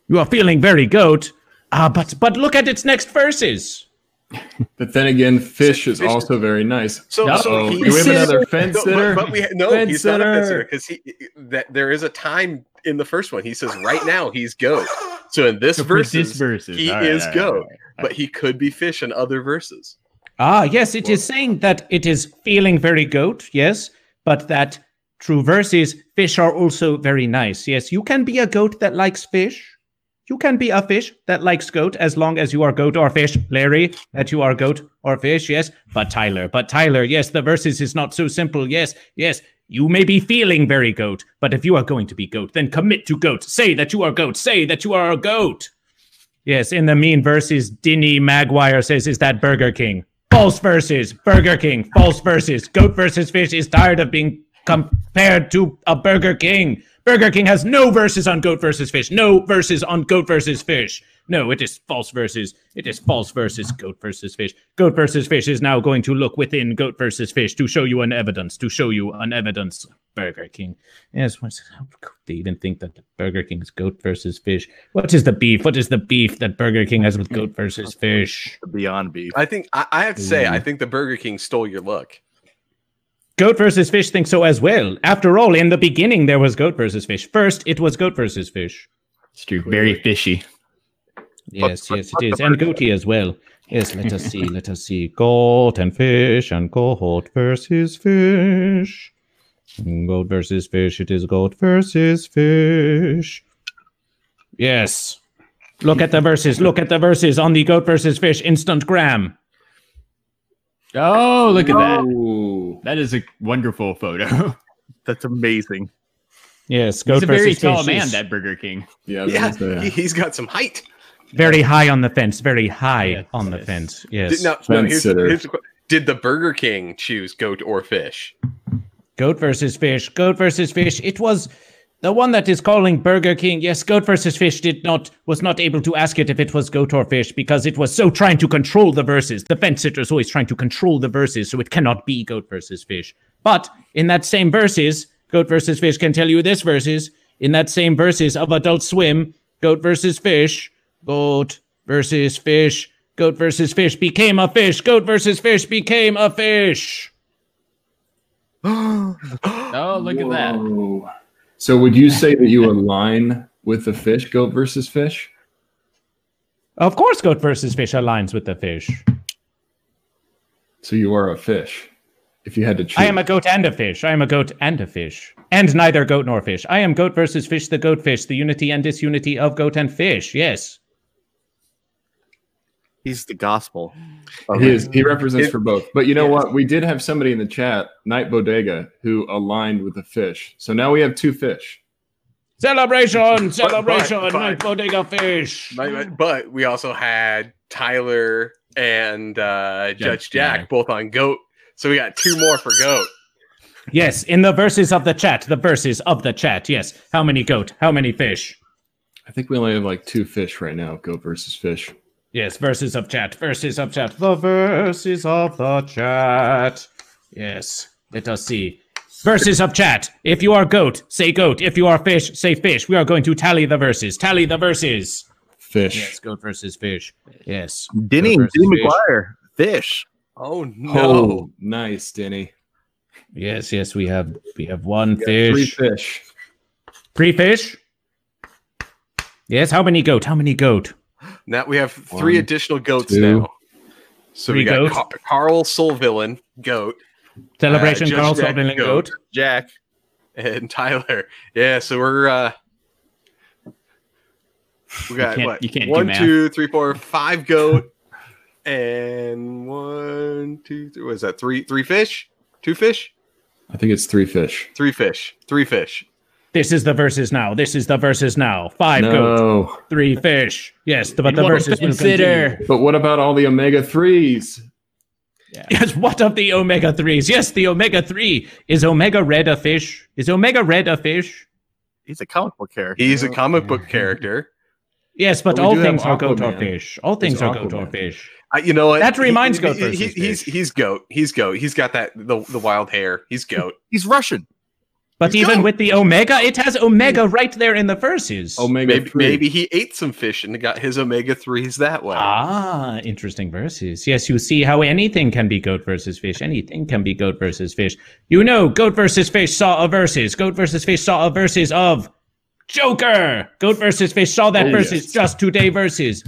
You are feeling very goat. Ah, but but look at its next verses. But then again, fish is Fish- also very nice. So, No. so he, do we have another fence No, sitter? But, but we no, Fence he's not a fence sitter. sitter because he that there is a time in the first one. He says right now he's goat. So in this So for verse, this verses, he all right, is all right, goat, all right, all but he could be fish in other verses. Ah, yes, it is saying that it is feeling very goat, yes, but that true verses, fish are also very nice. Yes, you can be a goat that likes fish. You can be a fish that likes goat as long as you are goat or fish, Larry, that you are goat or fish, yes. But Tyler, but Tyler, yes, the verses is not so simple. Yes, yes, you may be feeling very goat, but if you are going to be goat, then commit to goat. Say that you are goat. Say that you are a goat. Yes, in the mean verses, Dinny Maguire says, Is that Burger King? False verses, Burger King, false verses. Goat versus fish is tired of being compared to a Burger King. Burger King has no verses on goat versus fish, no verses on goat versus fish. No, it is false verses. It is false versus goat versus fish. Goat versus fish is now going to look within goat versus fish to show you an evidence, to show you an evidence. Burger King. Yes, what's, how could they even think that Burger King is goat versus fish? What is the beef? What is the beef that Burger King has with goat versus fish? Beyond Beef. I think I, I have to say. I think the Burger King stole your look. Goat versus fish think so as well. After all, in the beginning, there was goat versus fish. First, it was goat versus fish. It's true. Very fishy. Yes, yes, it is. And goatee as well. Yes, let us see, let us see. Goat and fish and goat versus fish. Goat versus fish, it is goat versus fish. Yes. Look at the verses, look at the verses on the goat versus fish Instagram. Oh, look at that. That is a wonderful photo. That's amazing. Yes, goat He's a very fish. tall man, that Burger King. Yeah, Yeah, that is, he, he's got some height. very high on the fence, very high Yes, on the yes. fence. Did, Yes. no, no, Fence here's, here's the did the Burger King choose goat or fish? Goat versus fish. Goat versus fish. It was The one that is calling Burger King. Yes, goat versus fish did not was not able to ask it if it was goat or fish because it was so trying to control the verses. The fence sitter is always trying to control the verses, so it cannot be goat versus fish. But in that same verses, goat versus fish can tell you this verses. In that same verses of Adult Swim, goat versus fish, goat versus fish, goat versus fish became a fish. Goat versus fish became a fish. Oh, look at that. So would you say that you align with the fish, goat versus fish? Of course, goat versus fish aligns with the fish. So you are a fish. If you had to choose. I am a goat and a fish. I am a goat and a fish. And neither goat nor fish. I am goat versus fish, the goat fish, the unity and disunity of goat and fish. Yes. He's the gospel. He is. He represents It- for both. But you know Yes. what? We did have somebody in the chat, Night Bodega, who aligned with the fish. So now we have two fish. Celebration, celebration, but- night bodega fish. But, but we also had Tyler and uh, Judge, Judge Jack, Jack. both on goat. So we got two more for goat. Yes, in the verses of the chat, the verses of the chat. Yes. How many goat? How many fish? I think we only have like two fish right now, goat versus fish. Yes, verses of chat, verses of chat, the verses of the chat. Yes, let us see. Verses of chat. If you are goat, say goat. If you are fish, say fish. We are going to tally the verses. Tally the verses. Fish. Yes, goat versus fish. Yes. Denny, Goat Denny fish. McGuire, fish. Oh no! Oh, nice, Denny. Yes, yes, we have we have one We got Three fish. fish. Three fish. Yes, how many goat? How many goat? Now we have three One, additional goats two. now. So Three we got goats. Car- Carl Solvillain, goat, Celebration, Uh, Carl Jack, Sullivan, goat. goat. Jack. and Tyler. Yeah, so we're uh we got can't- what? you can't do math. two, three, four, five goat, and one, two, three. What is that? Three, three fish, two fish, I think it's three fish. three fish, three fish. This is the verses now. This is the verses now. Five goat, No. three fish. Yes, the, but the What verses will consider. consider. But what about all the omega threes? Yes, what of the omega threes? Yes, the omega three is omega red a fish. Is omega red a fish? He's a comic book character. He's a comic book character. Yes, but But all things are goat or fish. All things There's are goat or fish. Uh, you know what? That reminds He- goat he- he- he's fish. he's goat. He's goat. He's got that the, the wild hair. He's goat. He's Russian. But He's even goat. with the omega, it has omega right there in the verses. Omega Maybe three. maybe he ate some fish and got his omega threes that way. Ah, interesting verses. Yes, you see how anything can be goat versus fish. Anything can be goat versus fish. You know, goat versus fish saw a verses. Goat versus fish saw a verses of Joker. Goat versus fish saw that Oh, verses yes. just today verses.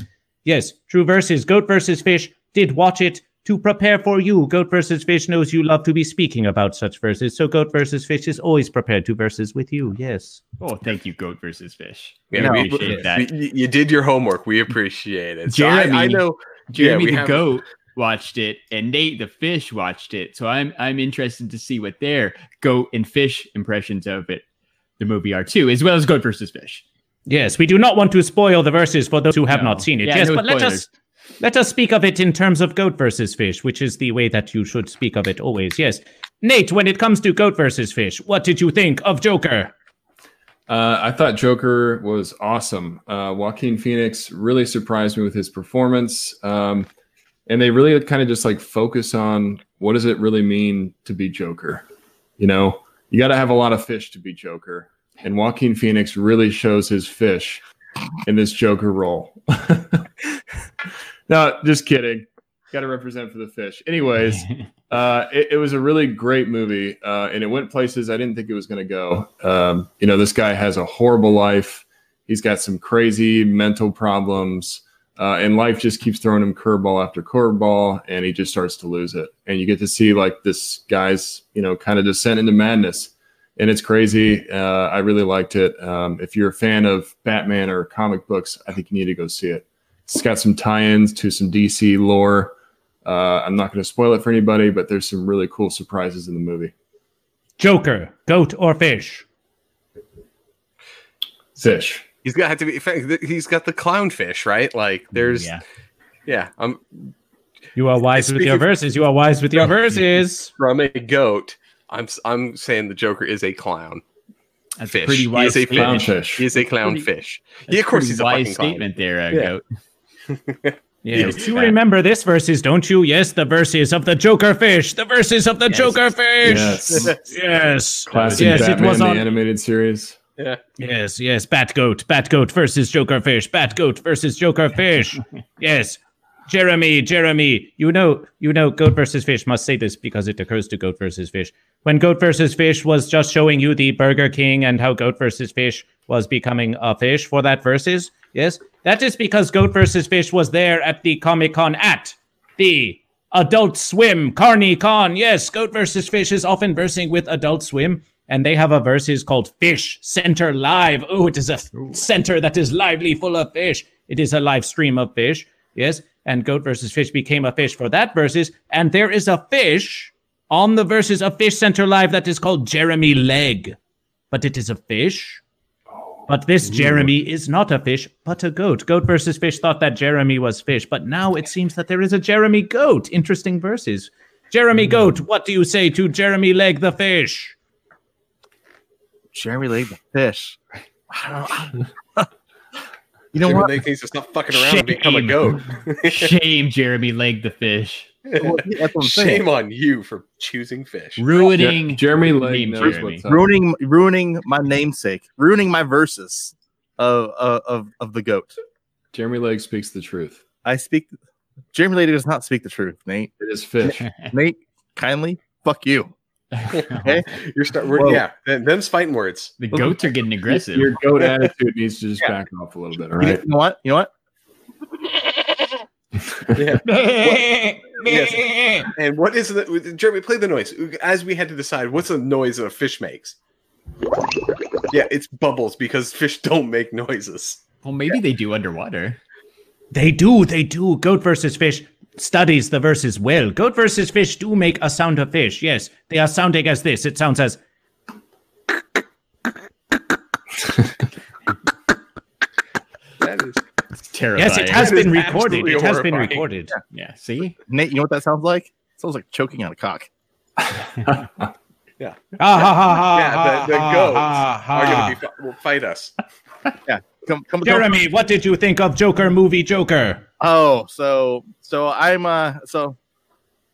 Yes, true verses. Goat versus fish did watch it to prepare for you. Goat versus fish knows you love to be speaking about such verses. So goat versus fish is always prepared to verses with you. Yes. Oh, thank you, goat versus fish. Yeah, I we- appreciate we- that. You, you did your homework. We appreciate it. So I, I Jeremy- know. Jeremy we the have- goat watched it, and Nate the fish watched it. So I'm I'm interested to see what their goat and fish impressions of it, the movie, are too, as well as goat versus fish. Yes, we do not want to spoil the verses for those who have No. not seen it. Yeah, yes, no but let spoilers. us let us speak of it in terms of goat versus fish, which is the way that you should speak of it always. Yes. Nate, when it comes to goat versus fish, what did you think of Joker? Uh, I thought Joker was awesome. Uh, Joaquin Phoenix really surprised me with his performance. Um, and they really kind of just like focus on what does it really mean to be Joker? You know, you got to have a lot of fish to be Joker. And Joaquin Phoenix really shows his fish in this Joker role. no, just kidding. Got to represent for the fish. Anyways, uh, it, it was a really great movie, uh, and it went places I didn't think it was going to go. Um, you know, this guy has a horrible life. He's got some crazy mental problems, uh, and life just keeps throwing him curveball after curveball, and he just starts to lose it. And you get to see like this guy's, you know, kind of descent into madness, and it's crazy. Uh, I really liked it. Um, if you're a fan of Batman or comic books, I think you need to go see it. It's got some tie-ins to some DC lore. Uh, I'm not going to spoil it for anybody, but there's some really cool surprises in the movie. Joker, goat or fish? Fish. He's got to be. in He's got the clownfish, right? Like there's. yeah. Yeah. I'm You are wise with your verses. You are wise with your verses. from a goat. I'm s- I'm saying the Joker is a clown. That's fish. a pretty he wise is a statement. Clownfish. He is a clownfish. That's Yeah, of course he's a wise fucking clown. statement there, uh, Yeah. goat. Yes, you remember this verses, don't you? Yes, the verses of the Joker fish. The verses of the Yes. Joker fish. Yes. Yes. Classic yes, Batman, it was the animated series. Yeah. Yes, yes. Bat goat, bat goat versus Joker fish. Bat goat versus Joker fish. yes. Jeremy, Jeremy, you know, you know, goat versus fish. Must say this because it occurs to goat versus fish. When goat versus fish was just showing you the Burger King and how goat versus fish was becoming a fish for that versus. Yes, that is because goat versus fish was there at the Comic Con at the Adult Swim Carney Con. Yes, goat versus fish is often versing with Adult Swim and they have a versus called Fish Center Live. Oh, it is a center that is lively, full of fish. It is a live stream of fish. Yes, and Goat versus Fish became a fish for that versus, and there is a fish on the versus of Fish Center Live that is called Jeremy Leg, but it is a fish. But this Jeremy is not a fish, but a goat. Goat versus Fish thought that Jeremy was fish, but now it seems that there is a Jeremy Goat. Interesting verses. Jeremy hmm. Goat, what do you say to Jeremy Leg the fish? Jeremy leg the fish. I don't know. you know Jimmy what? Lake needs to stop fucking around and become a goat. Shame, Jeremy Leg the fish. That's what I'm saying. Shame on you for choosing fish. Ruining Jeremy Lake Name knows Jeremy. what's up. ruining ruining my namesake, ruining my verses of of of, of the goat. Jeremy Lake speaks the truth. I speak. Jeremy Lady does not speak the truth, Nate. It is fish. Nate, kindly, fuck you. Okay, You're start. We're, Whoa. yeah, them, them's fighting words. the goats are getting aggressive. Your goat attitude needs to just back off a little bit, all right? you know what? You know what? Yeah. Yes. And what is the Jeremy? Play the noise as we had to decide what's the noise that a fish makes. Yeah, it's bubbles because fish don't make noises. well, maybe they do underwater. They do, they do. Goat versus fish studies the verses well. Goat versus fish do make a sound of fish. Yes, they are sounding as this. It sounds as That is It's terrifying. yes. It has That is been recorded. absolutely It has been recorded. Yeah. See, Nate, you know what that sounds like? It sounds like choking on a cock. Ah, ha, ha, ha, yeah. The, the ha, goats ha, ha. are going to be will fight us. Come, come, come. Jeremy, what did you think of Joker movie Joker? Oh, so so I'm uh so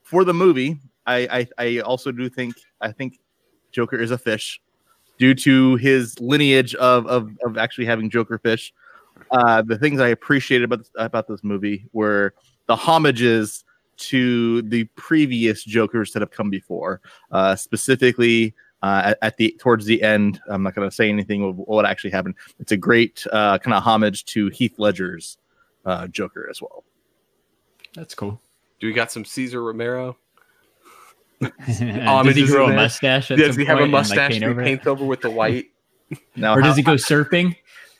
for the movie, I I, I also do think I think Joker is a fish due to his lineage of of, of actually having Joker fish. Uh, the things I appreciated about about this movie were the homages to the previous Jokers that have come before, uh, specifically. Uh, at, at the towards the end, I'm not going to say anything of what actually happened. It's a great uh, kind of homage to Heath Ledger's uh, Joker as well. that's cool. Do we got some Cesar Romero? Does Homages he in grow a mustache? At Does some he have a point and, like, mustache paint over it? paints over with the white? Now, or how- does he go surfing?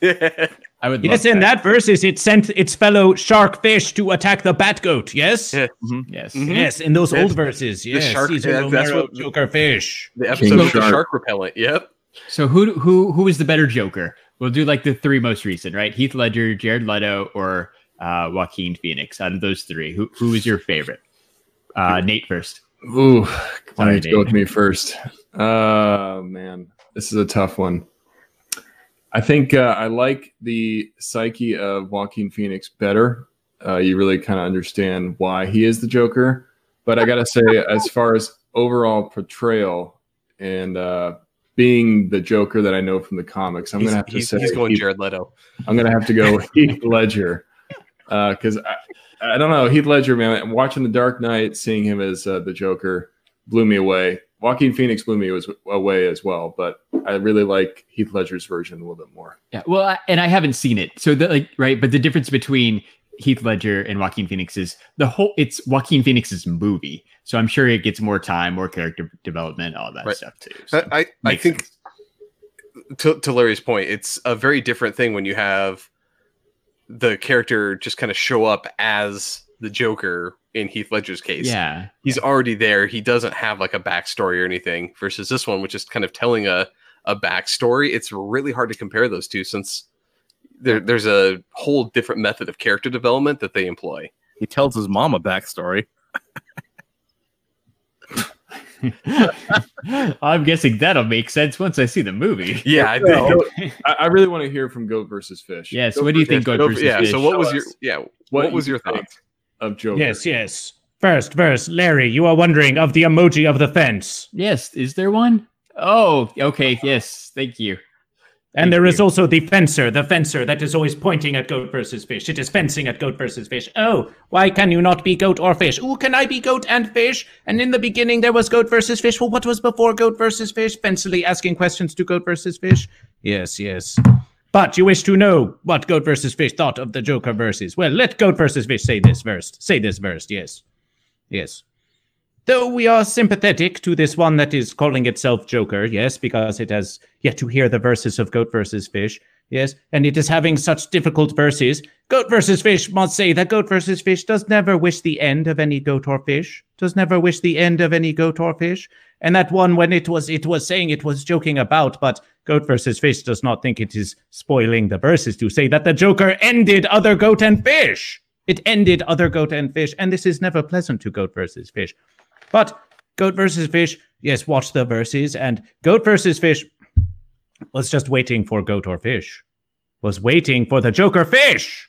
I would. Yes, love in that verses, it sent its fellow shark fish to attack the bat goat. Yes, Yeah. Yes. Mhm. yes, in those Yes. old verses. Yes, shark- Cesar yeah, that's Romero, what- Joker fish. The episode of the Shark. shark repellent. Yep. So who who who is the better Joker? We'll do like the three most recent, right? Heath Ledger, Jared Leto, or uh, Joaquin Phoenix. Out of those three, who who is your favorite? Uh, Nate first. Ooh, Sorry, I need to go with me first. Uh man, this is a tough one. I think uh, I like the psyche of Joaquin Phoenix better. Uh, you really kind of understand why he is the Joker. But I gotta say, as far as overall portrayal and uh, being the Joker that I know from the comics, I'm gonna have to he's, say he's going Heath- Jared Leto. I'm gonna have to go Heath Ledger because I, I don't know Heath Ledger, man. Watching The Dark Knight, seeing him as uh, the Joker blew me away. Joaquin Phoenix blew me was, away as well, but I really like Heath Ledger's version a little bit more. Yeah. Well, I, and I haven't seen it, so the, like right, but the difference between Heath Ledger and Joaquin Phoenix is the whole. It's Joaquin Phoenix's movie, so I'm sure it gets more time, more character development, all that Right. stuff too. So. I, I, I think sense. to, to Larry's point, it's a very different thing when you have the character just kind of show up as the Joker in Heath Ledger's case. Yeah. He's already there. He doesn't have like a backstory or anything versus this one, which is kind of telling a, a backstory. It's really hard to compare those two since there, there's a whole different method of character development that they employ. he tells his mom a backstory. I'm guessing that'll make sense once I see the movie. Yeah, I think. I, I really want to hear from Goat versus Fish. Yes. Goat what do you think, versus- Goat Go- versus Fish? yeah. Fish? So what was your us yeah? What, was you your think thoughts? Of Joker? Yes, yes. First verse, Larry, you are wondering of the emoji of the fence. Yes. Is there one? Oh, okay. Yes. Thank you. And Thank there is you. also the fencer, the fencer that is always pointing at goat versus fish. It is fencing at goat versus fish. Oh, why can you not be goat or fish? Ooh, can I be goat and fish? And in the beginning there was goat versus fish. Well, what was before goat versus fish? Fencily asking questions to goat versus fish. Yes, yes. But you wish to know what goat versus fish thought of the Joker verses. Well, let goat versus fish say this first. Say this first. Yes, yes. Though we are sympathetic to this one that is calling itself Joker, yes, because it has yet to hear the verses of Goat versus Fish, yes, and it is having such difficult verses. Goat versus Fish must say that Goat versus Fish does never wish the end of any goat or fish, does never wish the end of any goat or fish. And that one, when it was it was saying it was joking about, but Goat versus Fish does not think it is spoiling the verses to say that the Joker ended other goat and fish. It ended other goat and fish, and this is never pleasant to Goat versus Fish. But goat versus fish, yes, watch the verses. And goat versus fish was just waiting for goat or fish, was waiting for the Joker fish.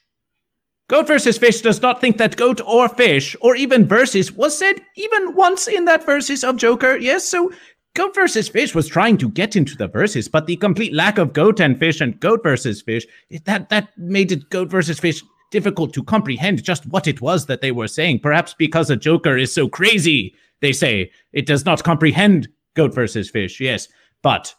Goat versus fish does not think that goat or fish, or even verses, was said even once in that verses of Joker. Yes, so goat versus fish was trying to get into the verses, but the complete lack of goat and fish and goat versus fish, that that made it goat versus fish difficult to comprehend just what it was that they were saying. Perhaps because a Joker is so crazy, they say it does not comprehend goat versus fish. Yes, but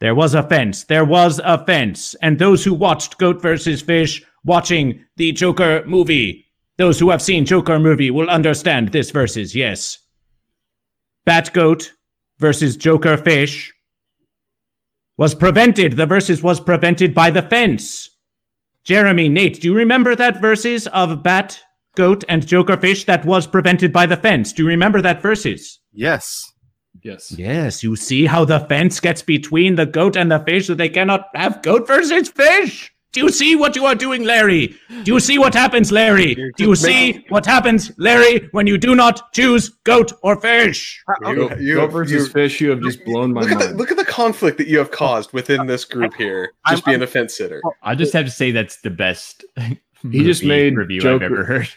there was a fence. There was a fence. And those who watched Goat versus Fish watching the Joker movie, those who have seen Joker movie will understand this versus, yes. Bat Goat versus Joker Fish was prevented. The versus was prevented by the fence. Jeremy, Nate, do you remember that versus of Bat Goat and Joker Fish that was prevented by the fence? Do you remember that versus? Yes. Yes. Yes, you see how the fence gets between the goat and the fish so they cannot have goat versus fish? Do you see what you are doing, Larry? Do you see what happens, Larry? Do you see what happens, Larry, when you do not choose goat or fish? You- Goat, you- Goat versus you- Fish, you have just blown my Look at the look at the conflict that you have caused within this group here. Just I'm- being a fence sitter. I just have to say that's the best. He just made review Joker- I've ever heard.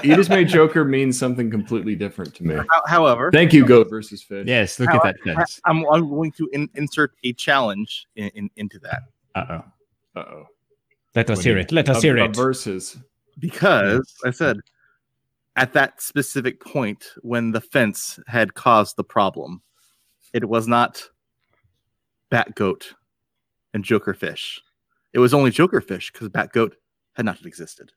you just made Joker mean something completely different to me. However, Thank you, Goat versus Fish. Yes, look at that fence. I'm, I'm going to in, insert a challenge in, in, into that Uh oh. Uh oh. Let us hear it. Let us hear it. Versus. because I said at that specific point when the fence had caused the problem, it was not Bat Goat and Joker Fish. It was only Joker Fish because Bat Goat had not existed.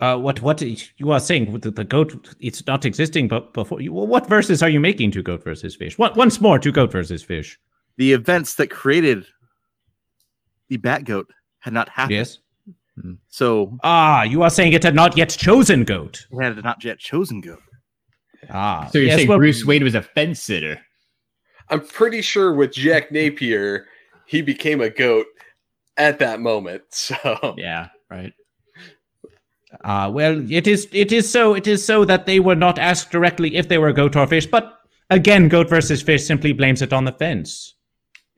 Uh, what what you are saying? with The, the goat, it's not existing. But before, you, what verses are you making to goat versus fish? One, once more to goat versus fish. The events that created the Bat Goat had not happened. Yes. So Ah, you are saying it had not yet chosen goat. it had not yet chosen Goat. Ah, So you're yes, saying well- Bruce Wayne was a fence sitter? I'm pretty sure with Jack Napier, he became a goat at that moment. So Yeah, right. Ah, well, it is it is so it is so that they were not asked directly if they were a goat or fish, but again, goat versus fish simply blames it on the fence.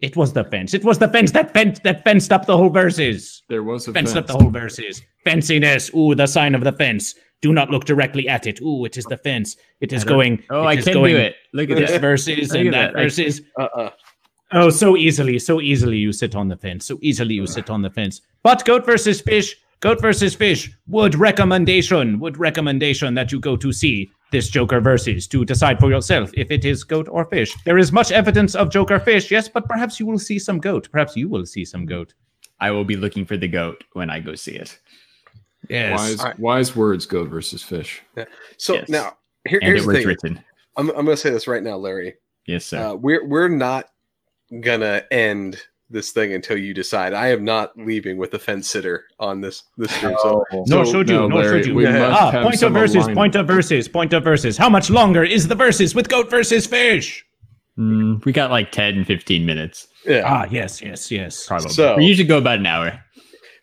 It was the fence. It was the fence that fenced that fenced up the whole verses. There was a Fenced fence. up the whole verses. Fenciness. Ooh, the sign of the fence. Do not look directly at it. Ooh, it is the fence. It is going. Oh, I can going do it. Look at This that. verses and that that. Verses. uh-uh. Oh, so easily, so easily you sit on the fence. So easily you sit on the fence. But goat versus fish, goat versus fish, would recommendation, would recommendation that you go to see this Joker versus to decide for yourself if it is goat or fish. There is much evidence of Joker fish, yes, but perhaps you will see some goat. Perhaps you will see some goat. I will be looking for the goat when I go see it. Yes. Wise, Alright. wise words, Goat versus Fish. So Yes. now here, here's the thing. written. I'm, I'm going to say this right now, Larry. Yes, sir. Uh, we're we're not gonna end this thing until you decide. I am not leaving with a fence sitter on this this stream. So Nor So, should you. no, nor Larry, should you. we must ah, have point of some verses. alignment. Point of verses. Point of verses. How much longer is the verses with goat versus fish? Mm, we got like 10, 15 minutes. yeah. Ah, yes, yes, yes. Probably. So- we usually go about an hour.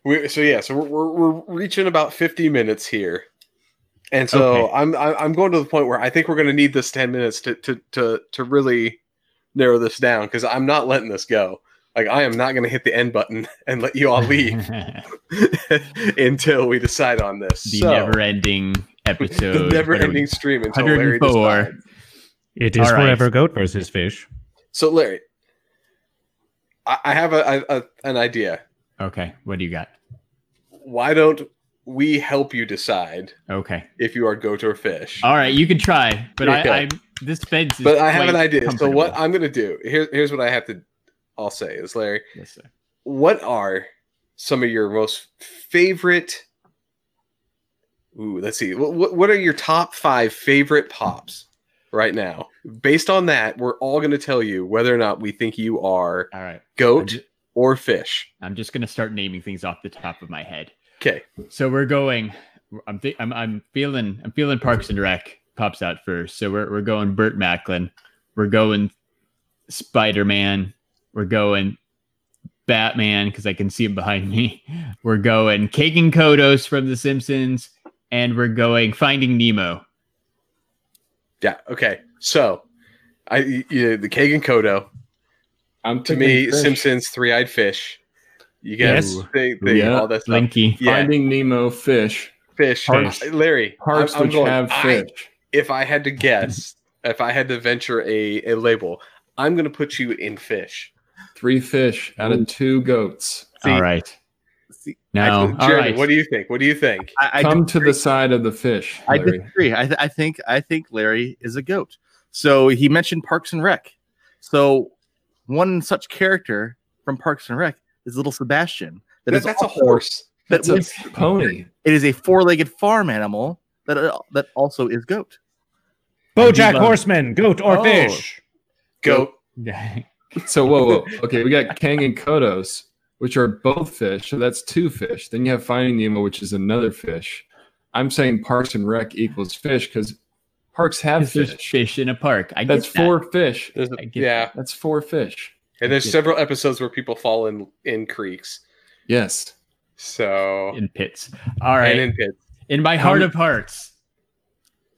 We, so yeah, so we're, we're we're reaching about 50 minutes here, And so Okay. I'm I'm going to the point where I think we're going to need this ten minutes to to to to really narrow this down because I'm not letting this go. Like I am not going to hit the end button and let you all leave until we decide on this. the So, never-ending episode. the What are we- never-ending stream until Larry 104. decides. It is All right. forever goat versus fish. So Larry, I, I have a, a, a an idea. Okay, what do you got? Why don't we help you decide Okay. if you are goat or fish? All right, you can try, but Okay. I, I this fence is but I have an idea. So what I'm going to do here, here's what I have to. I'll say is Larry. Yes, sir. what are some of your most favorite ooh let's see what, what- are your top five favorite pops right now based on that we're all going to tell you whether or not we think you are All right. Goat ju- or fish I'm just gonna start naming things off the top of my head. okay So we're going. I'm thi- I'm I'm feeling I'm feeling Parks and Rec pops out first. So we're we're going Burt Macklin. We're going Spider Man. We're going Batman because I can see him behind me. We're going Kang and Kodos from The Simpsons, and we're going Finding Nemo. yeah okay so i you, the kagan kodo I'm to me fish. simpsons three-eyed fish you guys Yes. they, they, Yeah. all that stuff Blinky. yeah Finding Nemo, fish, fish Parks- uh, larry parts I'm, I'm which going, have I- fish. if I had to guess, if I had to venture a, a label, I'm going to put you in fish. Three fish out of two goats. See- all right. See, No. all Jeremy, right. what do you think? What do you think? I, I Come to the side of the fish. I Larry. disagree. I, th- I think I think Larry is a goat. So he mentioned Parks and Rec. So one such character from Parks and Rec is little Sebastian. That, That is that's a also- horse. That That's a pony. it is a four-legged farm animal that uh, that also is goat. Bojack Horseman, goat or Oh. fish? Goat. So whoa, whoa. Okay, we got Kang and Kodos, which are both fish. So that's two fish. Then you have Finding Nemo, which is another fish. I'm saying Parks and Rec equals fish because parks have Because there's fish. fish in a park. I That's get that. four fish. There's a- I get yeah, That's four fish. and there's Yeah. several episodes where people fall in in creeks. Yes. So in pits. All right. and In, in my heart of hearts,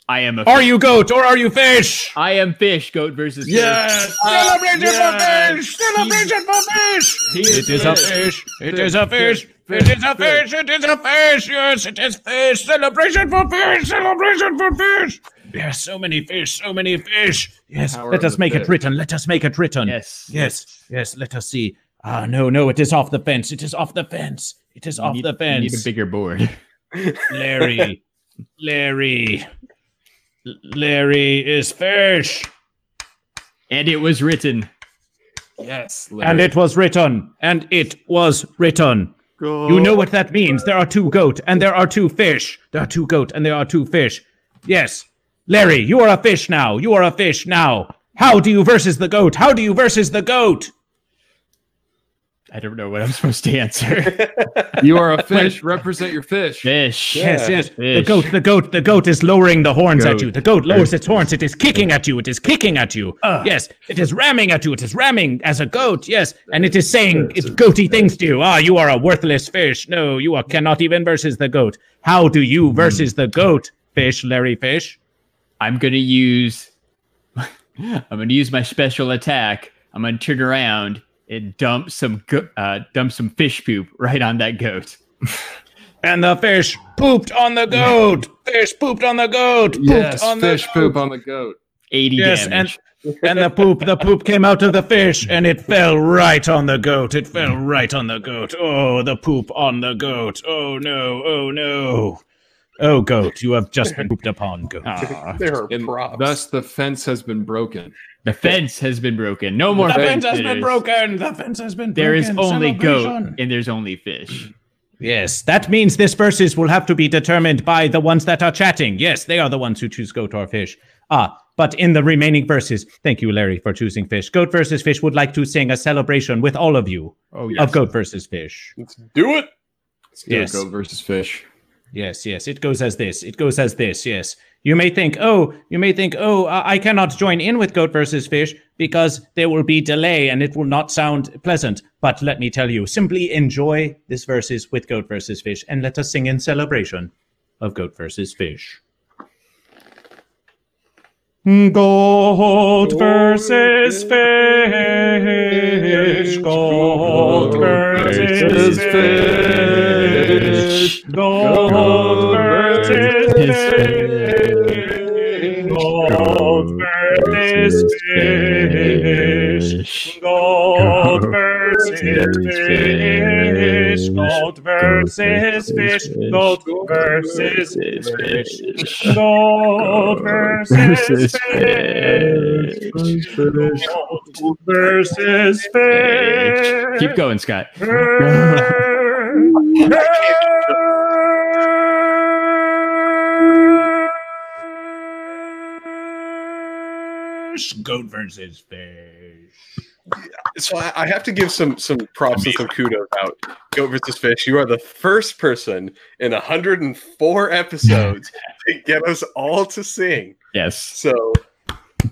I am a. Are you goat or are you fish? I am fish. Goat versus fish. Yes. Celebration yes. for fish! Celebration for fish! He It is a fish. It is a fish. It is a fish. It is a fish. Yes, it is fish. Celebration for fish. Celebration for fish. Yes, so many fish. So many fish. Yes, let us the make it written. Let us make it written. Yes. Yes. Yes. Let us see. Ah, no, no. It is off the fence. It is off the fence. It is off need- the you fence. Need a bigger board. Larry. Larry. L- Larry is fish. And it was written. Yes. And it was written. And it was written. You know what that means. There are two goat and there are two fish. There are two goat and there are two fish. Yes. Larry, you are a fish now. You are a fish now. How do you versus the goat? How do you versus the goat? I don't know what I'm supposed to answer. You are a fish. Represent your fish. Fish. Yes, yes. The goat, the goat, the goat is lowering the horns at you. The goat lowers its horns. It is kicking at you. It is kicking at you. yes, it is ramming at you. It is ramming as a goat. Yes, and it is saying it's goaty things to you. Ah, you are a worthless fish. No, you are cannot even versus the goat. How do you versus the goat, fish, Larry Fish? I'm gonna use. I'm gonna use my special attack. I'm gonna turn around and dump some go- uh, dump some fish poop right on that goat. And the fish pooped on the goat. Fish pooped on the goat. Pooped Yes. on Fish the poop on the goat. 80 Yes, damage. and and the poop, the poop came out of the fish, and it fell right on the goat. It fell right on the goat. Oh, the poop on the goat. Oh no! Oh no! Oh goat, you have just been pooped upon, goat. Aw. There are And props. thus the fence has been broken. the fence has been broken. No more The fence has been broken. The fence has been broken. There is only goat and there's only fish. Yes, that means this versus will have to be determined by the ones that are chatting. Yes, they are the ones who choose goat or fish. Ah, but in the remaining verses, thank you, Larry, for choosing fish. Goat versus fish would like to sing a celebration with all of you Oh of goat versus fish. Let's do it. Let's do Yes. goat versus fish. Yes, yes, it goes as this. It goes as this. Yes. You may think, oh, you may think, oh, I cannot join in with goat versus fish because there will be delay and it will not sound pleasant. But let me tell you, simply enjoy this versus with goat versus fish and let us sing in celebration of goat versus fish. Gold versus fish. Gold versus fish. Gold versus fish. Gold versus fish. Gold versus fish. Gold versus fish. Gold versus fish. Gold versus fish. Gold versus fish. Keep going, Scott. Fish. Goat versus fish. So I, I have to give some some props and some kudos out. Goat versus Fish. You are the first person in 104 episodes to get us all to sing. Yes. So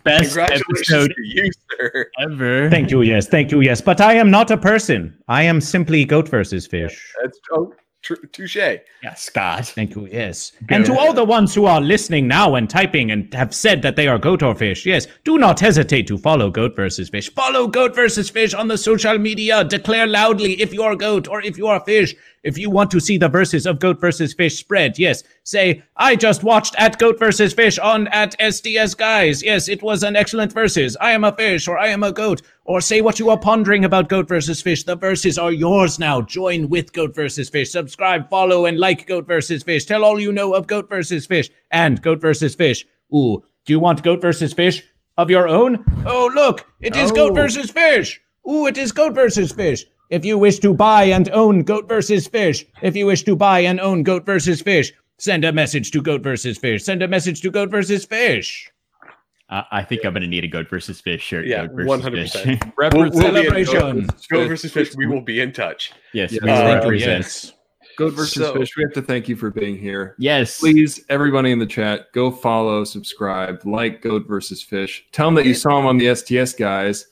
Best congratulations episode to you, sir. ever. Thank you, yes. Thank you, yes. But I am not a person. I am simply goat versus fish. That's oh, tr- touche. Yes, Scott. Thank you, yes. And to all the ones who are listening now and typing and have said that they are goat or fish, yes, do not hesitate to follow Goat versus Fish. Follow Goat versus Fish on the social media. Declare loudly if you are goat or if you are fish. If you want to see the verses of Goat versus Fish spread, yes, say, I just watched at Goat versus Fish on at STS Guys. Yes, it was an excellent verses. I am a fish or I am a goat. Or say what you are pondering about Goat versus Fish. The verses are yours now. Join with Goat versus Fish. Subscribe, follow, and like Goat versus Fish. Tell all you know of Goat versus Fish and Goat versus Fish. Ooh, do you want Goat versus Fish of your own? Oh, look, it is Goat Oh. versus Fish. Ooh, it is Goat versus Fish. If you wish to buy and own Goat versus Fish, if you wish to buy and own Goat versus Fish, send a message to Goat versus Fish. Send a message to Goat versus Fish. Uh, I think I'm gonna need a goat versus fish shirt. Yeah, goat versus 100%. fish. Represent We'll be in Celebration. Goat versus Fish. We will be in touch. yes, Yeah. we Uh, represent. yes. Goat versus So- fish. We have to thank you for being here. Yes. Please, everybody in the chat, go follow, subscribe, like Goat versus Fish. Tell them that you saw them on the STS guys,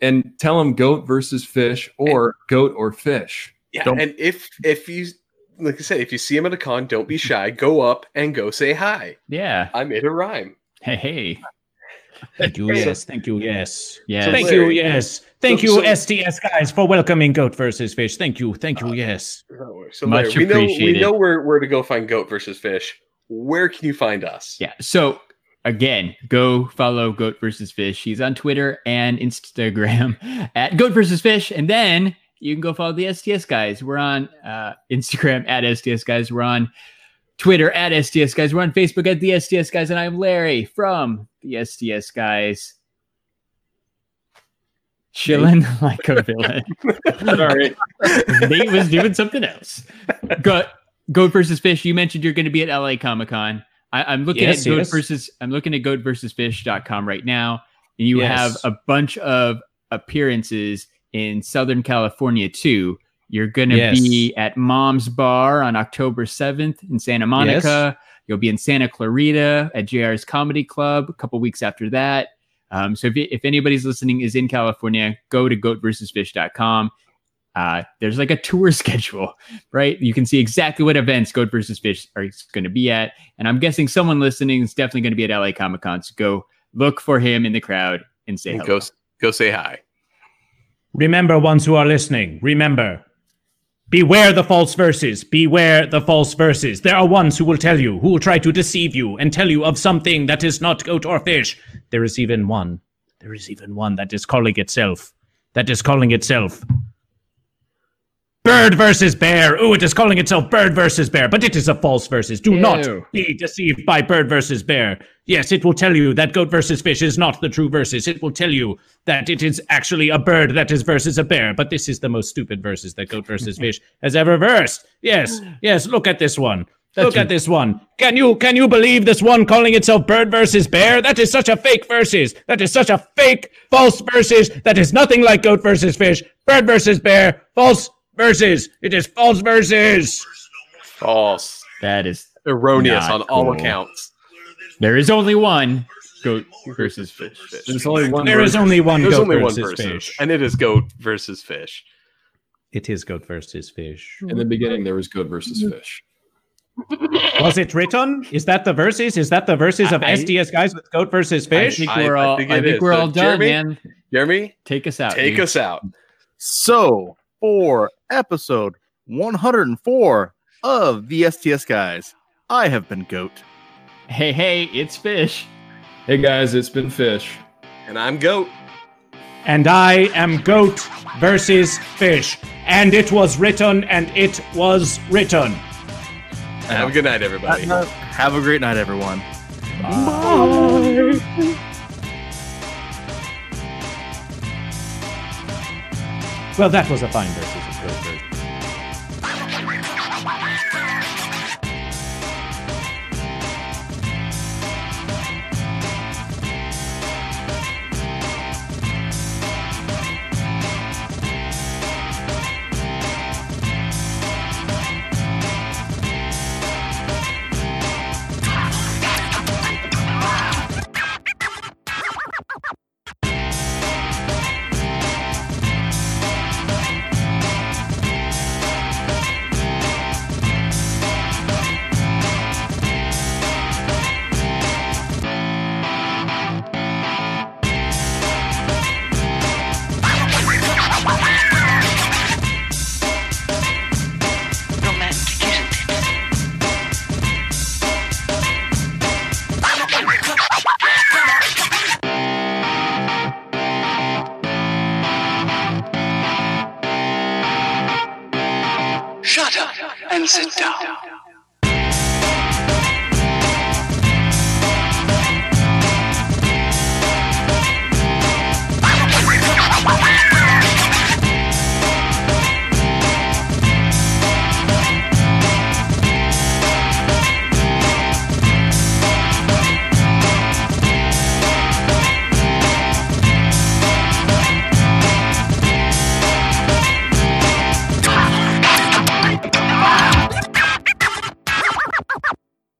and tell them Goat versus Fish or Goat or Fish. Yeah, Don't- and if if you like I said, if you see him at a con, don't be shy. Go up and go say hi. Yeah. I made a rhyme. Hey, hey. Thank you, yes. Thank you, yes. Yes. So Thank you, yes. Thank so- you, so- STS guys, for welcoming Goat versus Fish. Thank you, thank you, yes. So Much Larry, we know we know where where to go find goat versus fish. Where can you find us? Yeah. So again, go follow Goat versus Fish. He's on Twitter and Instagram at Goat versus Fish, and then you can go follow the STS guys. We're on uh, Instagram at STS guys. We're on Twitter at STS guys. We're on Facebook at the STS guys, and I'm Larry from the STS guys. Chilling like a villain. Sorry. Nate was doing something else. Go, Goat versus Fish. You mentioned you're going to be at LA Comic Con. I'm looking Yes, at Goat yes. versus. I'm looking at Goat versus Fish.com right now, and you Yes. have a bunch of appearances in Southern California too. You're going to Yes. be at Mom's Bar on October 7th in Santa Monica. You'll be in Santa Clarita at JR's Comedy Club a couple weeks after that. Um, so if, if anybody's listening is in California, go to goatversusfish.com. Uh, there's like a tour schedule, right? You can see exactly what events Goat versus Fish are going to be at. And I'm guessing someone listening is definitely going to be at LA Comic Con. So go look for him in the crowd and say And hello. go go say hi. Remember, ones who are listening, remember. Beware the false verses. Beware the false verses. There are ones who will tell you, who will try to deceive you and tell you of something that is not goat or fish. There is even one. There is even one that is calling itself. That is calling itself. Bird versus bear. Ooh, it is calling itself bird versus bear, but it is a false versus. Do Ew. not be deceived by bird versus bear. Yes, it will tell you that goat versus fish is not the true versus. It will tell you that it is actually a bird that is versus a bear. But this is the most stupid versus that goat versus fish has ever versed. Yes, yes. Look at this one. look at this one. Can you can you believe this one calling itself bird versus bear? That is such a fake versus. That is such a fake false versus. That is nothing like goat versus fish. Bird versus bear. False versus. It is false versus. False. That is, Erroneous Not on all accounts. there is only one Goat versus Fish. There's only one. There is version. only one There's goat only one versus fish. and it is goat versus fish. It is goat versus fish. In the beginning, there was Goat versus Fish. Was it written? Is that the verses? Is that the verses of I- STS guys with goat versus I fish? think I- we're all. I think think, we're So, all done, Jeremy? man. Jeremy, Take us out. take dude. us out. So for episode 104 of the STS guys, I have been Goat. Hey, hey, it's fish. Hey guys, it's been Fish. And I'm Goat. And I am goat versus fish. And it was written, and it was written. Have a good night, everybody. Have a great night, everyone. Well, that was a fine versus